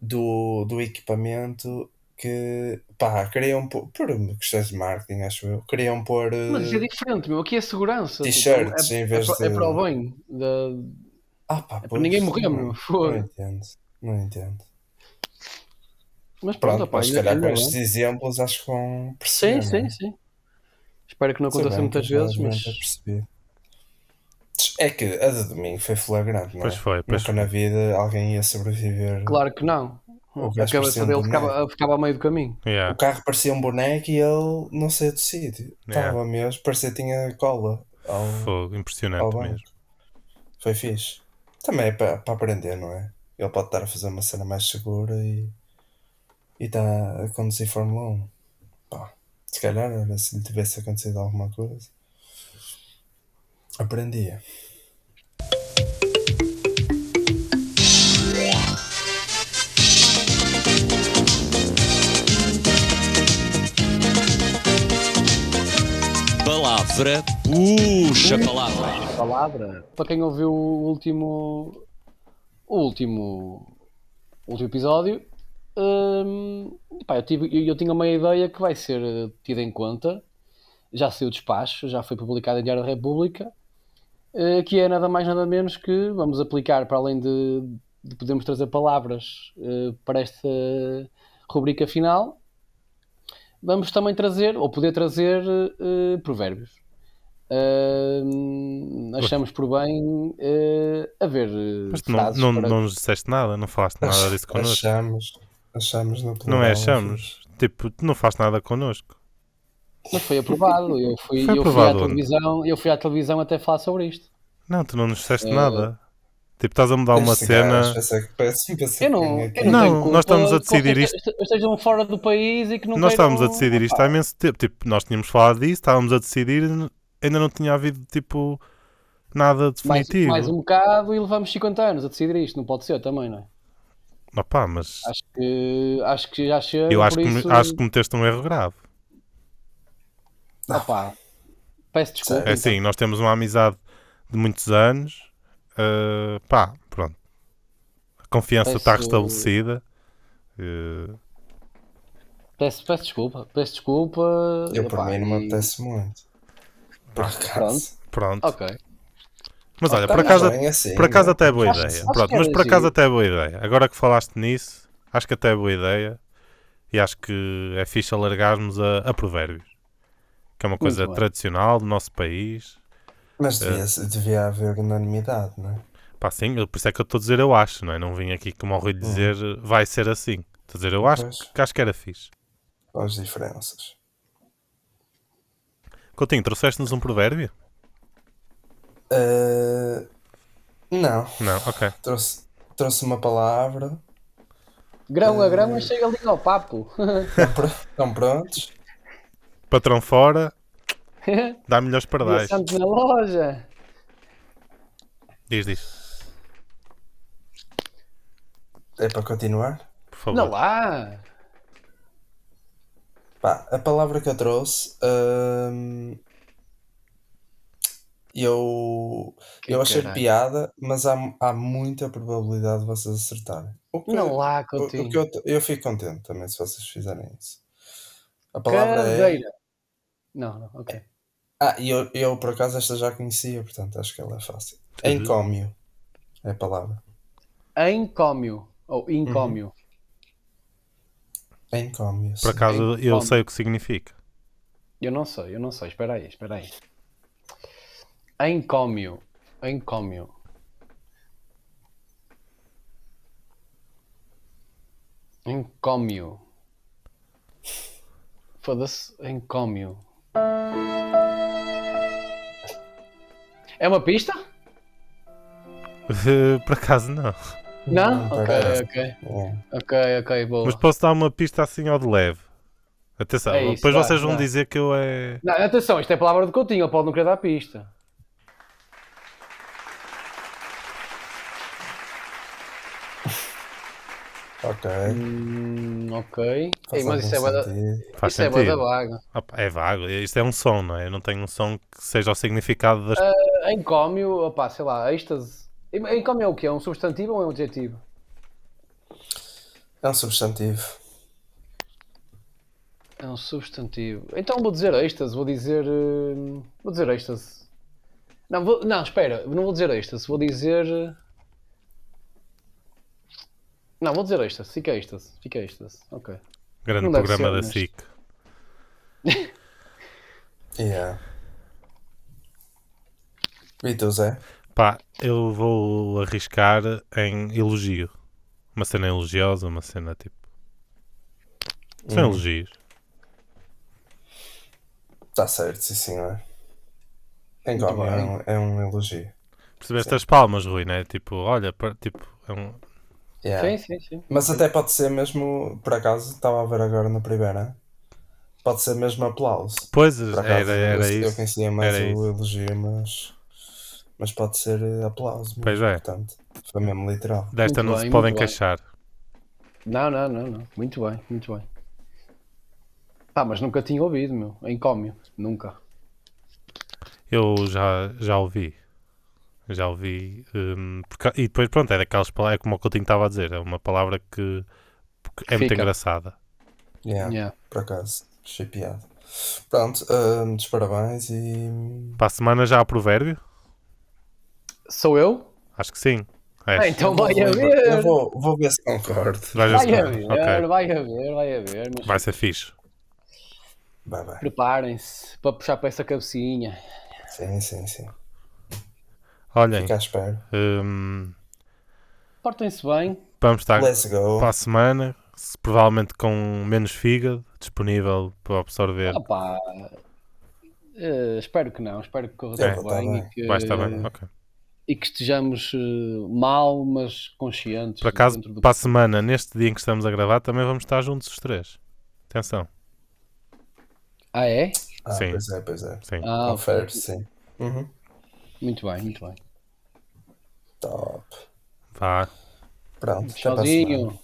Speaker 2: do, do equipamento que, pá, queriam pôr, por questões de marketing, acho eu, queriam pôr eh,
Speaker 3: Mas isso é diferente, meu. Aqui é segurança. tipo,
Speaker 2: T-shirts
Speaker 3: é,
Speaker 2: em
Speaker 3: é,
Speaker 2: vez
Speaker 3: para- é
Speaker 2: de-
Speaker 3: para o bem. Da...
Speaker 2: Ah, pá,
Speaker 3: para
Speaker 2: pois,
Speaker 3: ninguém morrer,
Speaker 2: não-
Speaker 3: meu,
Speaker 2: Não entendo, não entendo.
Speaker 3: Mas pronto,
Speaker 2: Pronto,
Speaker 3: opá,
Speaker 2: mas se calhar com
Speaker 3: ainda
Speaker 2: estes exemplos acho que vão
Speaker 3: Sim,
Speaker 2: perceber. não
Speaker 3: sim,
Speaker 2: é?
Speaker 3: sim. Espero que não
Speaker 2: Se
Speaker 3: aconteça
Speaker 2: bem
Speaker 3: muitas vezes, mas...
Speaker 2: ter percebido. É que a de domingo foi flagrante, não é?
Speaker 1: Pois foi, pois
Speaker 2: Nunca na vida alguém ia sobreviver.
Speaker 3: Claro que não.
Speaker 2: O
Speaker 3: A cabeça
Speaker 2: um
Speaker 3: dele
Speaker 2: boneco.
Speaker 3: ficava, ficava a meio do caminho.
Speaker 1: Yeah.
Speaker 2: O carro parecia um boneco e ele não saiu do sítio.
Speaker 1: Yeah.
Speaker 2: Estava mesmo, parecia que tinha cola ao,
Speaker 1: Fogo,
Speaker 2: ao
Speaker 1: impressionante
Speaker 2: banco.
Speaker 1: mesmo.
Speaker 2: Foi fixe. Também é para, para aprender, não é? Ele pode estar a fazer uma cena mais segura e e está a conduzir Fórmula 1. Pá, se calhar era se lhe tivesse acontecido alguma coisa, aprendia.
Speaker 7: Palavra, puxa palavra.
Speaker 3: palavra. Para quem ouviu o último, o último, o último episódio, hum, pá, eu, tive, eu, eu tinha uma ideia que vai ser eh, tida em conta. Já saiu o despacho, já foi publicado em Diário da República, eh, que é nada mais nada menos que vamos aplicar para além de, de podermos trazer palavras eh, para esta rubrica final. Vamos também trazer, ou poder trazer, eh, provérbios. Hum, achamos por bem eh, haver
Speaker 1: Mas tu não, não,
Speaker 3: para-
Speaker 1: não nos disseste nada, não falaste nada disso connosco.
Speaker 2: Achamos, achamos no
Speaker 1: Não
Speaker 2: plural,
Speaker 1: é achamos. Tipo, tu não faz nada connosco.
Speaker 3: mas foi aprovado. Eu fui,
Speaker 1: Foi
Speaker 3: eu fui à
Speaker 1: onde?
Speaker 3: televisão, eu fui à televisão até falar sobre isto.
Speaker 1: Não, tu não nos disseste
Speaker 3: Eh,
Speaker 1: nada. Tipo, estás a mudar uma
Speaker 2: Este
Speaker 1: cena.
Speaker 2: gajo, pensei
Speaker 3: Eu não, eu não,
Speaker 1: Não, nós estamos a decidir
Speaker 3: este- estejam fora do país e que não
Speaker 1: Nós estávamos a decidir isto há imenso tempo. Tipo, nós tínhamos falado disso, estávamos a decidir, ainda não tinha havido, tipo, nada
Speaker 3: mais,
Speaker 1: definitivo.
Speaker 3: mais um bocado e levamos 50 anos a decidir isto. Não pode ser também, não é?
Speaker 1: Opá, mas
Speaker 3: Acho que, acho que já chega.
Speaker 1: eu acho que, me-
Speaker 3: isso,
Speaker 1: acho que cometeste um erro grave.
Speaker 3: opá, peço desculpa.
Speaker 1: É assim, nós temos uma amizade de muitos anos. eh, pá, pronto. A confiança está
Speaker 3: Peço-
Speaker 1: restabelecida. eh,
Speaker 3: Peço, peço desculpa, peço desculpa.
Speaker 2: Eu por
Speaker 3: Epá,
Speaker 2: mim não me apetece muito. Por acaso.
Speaker 1: pronto.
Speaker 3: Ok.
Speaker 1: Mas olha, por acaso,
Speaker 2: bem assim,
Speaker 1: por acaso
Speaker 2: não?
Speaker 1: até é boa
Speaker 3: Acho-
Speaker 1: ideia.
Speaker 3: acho
Speaker 1: Pronto, mas por acaso
Speaker 3: giro.
Speaker 1: até é boa ideia. Agora que falaste nisso, acho que até é boa ideia. E acho que é fixe alargarmos a, a provérbios. Que é uma coisa tradicional do nosso país.
Speaker 2: Mas devia, devia haver unanimidade, não é?
Speaker 1: Pá, sim, eu- por isso é que eu estou a dizer eu acho, não é? Não vim aqui como ao Rui dizer vai ser assim. Estou a dizer eu acho
Speaker 2: Pois.
Speaker 1: que acho que era fixe.
Speaker 2: As diferenças.
Speaker 1: Coutinho, trouxeste-nos um provérbio?
Speaker 2: Eh, não,
Speaker 1: Não, ok.
Speaker 2: trouxe, trouxe uma palavra.
Speaker 3: Grão a grão, chega ali ao papo.
Speaker 2: Estão pr- Estão prontos?
Speaker 1: Patrão fora, dá melhores pardais.
Speaker 3: Santos na loja.
Speaker 1: Diz, diz,
Speaker 2: É para continuar?
Speaker 1: por favor.
Speaker 3: Não lá.
Speaker 2: Pá, a palavra que eu trouxe. hum, eu eu achei
Speaker 3: caralho.
Speaker 2: piada, mas há, há muita probabilidade de vocês acertarem. O que,
Speaker 3: Não lá,
Speaker 2: o- o
Speaker 3: Coutinho.
Speaker 2: que eu, eu fico contente também se vocês fizerem isso. A palavra é.
Speaker 3: Cadeira. Não, não, ok.
Speaker 2: Ah, e eu, eu por acaso esta já conhecia, portanto acho que ela é fácil. Encómio é a palavra.
Speaker 3: Encómio. Ou incómio.
Speaker 2: Encómio.
Speaker 1: Por
Speaker 2: sim.
Speaker 1: acaso eu
Speaker 3: Encómio.
Speaker 1: sei o que significa.
Speaker 3: Eu não sei, eu não sei. Espera aí, espera aí encômio, encômio Encômio. Foda-se, encômio. É uma pista?
Speaker 1: Uh, por acaso não.
Speaker 3: Não? ok, ok.
Speaker 2: É.
Speaker 3: Ok, ok, boa.
Speaker 1: Mas posso dar uma pista assim ao de leve. Atenção,
Speaker 3: é isso,
Speaker 1: depois
Speaker 3: vai,
Speaker 1: vocês vão
Speaker 3: vai.
Speaker 1: dizer que eu é.
Speaker 3: Não, atenção, isto é palavra de Coutinho, ele pode não querer dar pista.
Speaker 2: Ok.
Speaker 3: Hum, ok. Ei, mas isso é
Speaker 2: algum
Speaker 3: bué da-
Speaker 2: sentido.
Speaker 1: Faz
Speaker 3: isso é
Speaker 1: sentido.
Speaker 3: vaga.
Speaker 1: Opa, é vago. Isto é um som, não é? Eu não tenho um som que seja o significado das.
Speaker 3: Ah, Encómio, opá, sei lá, êxtase. Encómio é o quê? É um substantivo ou é um adjetivo?
Speaker 2: É um substantivo.
Speaker 3: É um substantivo. Então vou dizer êxtase, vou dizer. hum, Vou dizer êxtase. Não, vou- não, espera, não vou dizer êxtase, vou dizer. Não, vou dizer êxtase, fica êxtase, fica êxtase, ok.
Speaker 1: Grande
Speaker 3: não
Speaker 1: programa da SIC.
Speaker 2: Yeah. E tu, Zé?
Speaker 1: Pá, eu vou arriscar em elogio. Uma cena elogiosa, uma cena tipo. São
Speaker 2: Hum.
Speaker 1: elogios.
Speaker 2: Está certo, sim senhor. Em
Speaker 3: Muito
Speaker 2: Gómez é um, é um elogio.
Speaker 1: Percebeste as palmas, Rui, né? Tipo, olha, tipo, é um.
Speaker 2: Yeah.
Speaker 3: Sim, sim, sim.
Speaker 2: Mas até pode ser mesmo, por acaso, estava a ver agora na primeira, pode ser mesmo aplauso.
Speaker 1: Pois,
Speaker 2: acaso,
Speaker 1: era, era
Speaker 2: eu, eu
Speaker 1: isso.
Speaker 2: conhecia mais
Speaker 1: Era
Speaker 2: o
Speaker 1: isso.
Speaker 2: elogio, mas, mas pode ser eh, aplauso. mesmo,
Speaker 1: Pois é.
Speaker 2: Portanto, foi mesmo literal.
Speaker 1: Desta
Speaker 3: Muito
Speaker 1: não
Speaker 3: bem,
Speaker 1: se podem queixar.
Speaker 3: Não, não, não, não. Muito bem, muito bem. Pá, mas nunca tinha ouvido, meu. Encómio, nunca.
Speaker 1: Eu já, já ouvi. Já ouvi. hum, porque- e depois, pronto, é daquelas palavras, é como o Coutinho estava a dizer, é uma palavra que que é muito
Speaker 3: Fica.
Speaker 1: engraçada.
Speaker 2: Yeah,
Speaker 3: Yeah.
Speaker 2: Por acaso, achei piada. Pronto, muitos parabéns e.
Speaker 1: Para a semana já há provérbio?
Speaker 3: Sou eu?
Speaker 1: Acho que sim. És.
Speaker 3: Ah, então vai
Speaker 2: Eu
Speaker 3: haver.
Speaker 2: vou, vou ver se concordo.
Speaker 3: Vai
Speaker 1: a-
Speaker 3: haver,
Speaker 1: Ok.
Speaker 3: vai haver, vai haver. Mas
Speaker 1: Vai ser fixe.
Speaker 2: Vai, vai.
Speaker 3: preparem-se para puxar para essa cabecinha.
Speaker 2: Sim, sim, sim.
Speaker 1: Olhem,
Speaker 2: Fica à espera.
Speaker 1: hum,
Speaker 3: Portem-se bem.
Speaker 1: vamos estar
Speaker 2: Let's go.
Speaker 1: para a semana, se- provavelmente com menos fígado disponível para absorver.
Speaker 3: Opá, eh, espero que não. Espero que corra
Speaker 2: É,
Speaker 3: tudo bem,
Speaker 2: bem.
Speaker 3: E, que,
Speaker 1: Vai estar bem. Ok.
Speaker 3: e que estejamos eh, mal, mas conscientes.
Speaker 1: Por acaso,
Speaker 3: do-
Speaker 1: para a semana, neste dia em que estamos a gravar, também vamos estar juntos os três. Atenção.
Speaker 3: Ah, é?
Speaker 2: Ah,
Speaker 1: sim.
Speaker 2: pois é, pois é.
Speaker 1: Sim.
Speaker 3: Ah.
Speaker 2: Confere, sim. Uhum.
Speaker 3: Muito bem, muito bem.
Speaker 2: Top.
Speaker 1: Vá.
Speaker 2: Pronto.
Speaker 3: Tchauzinho.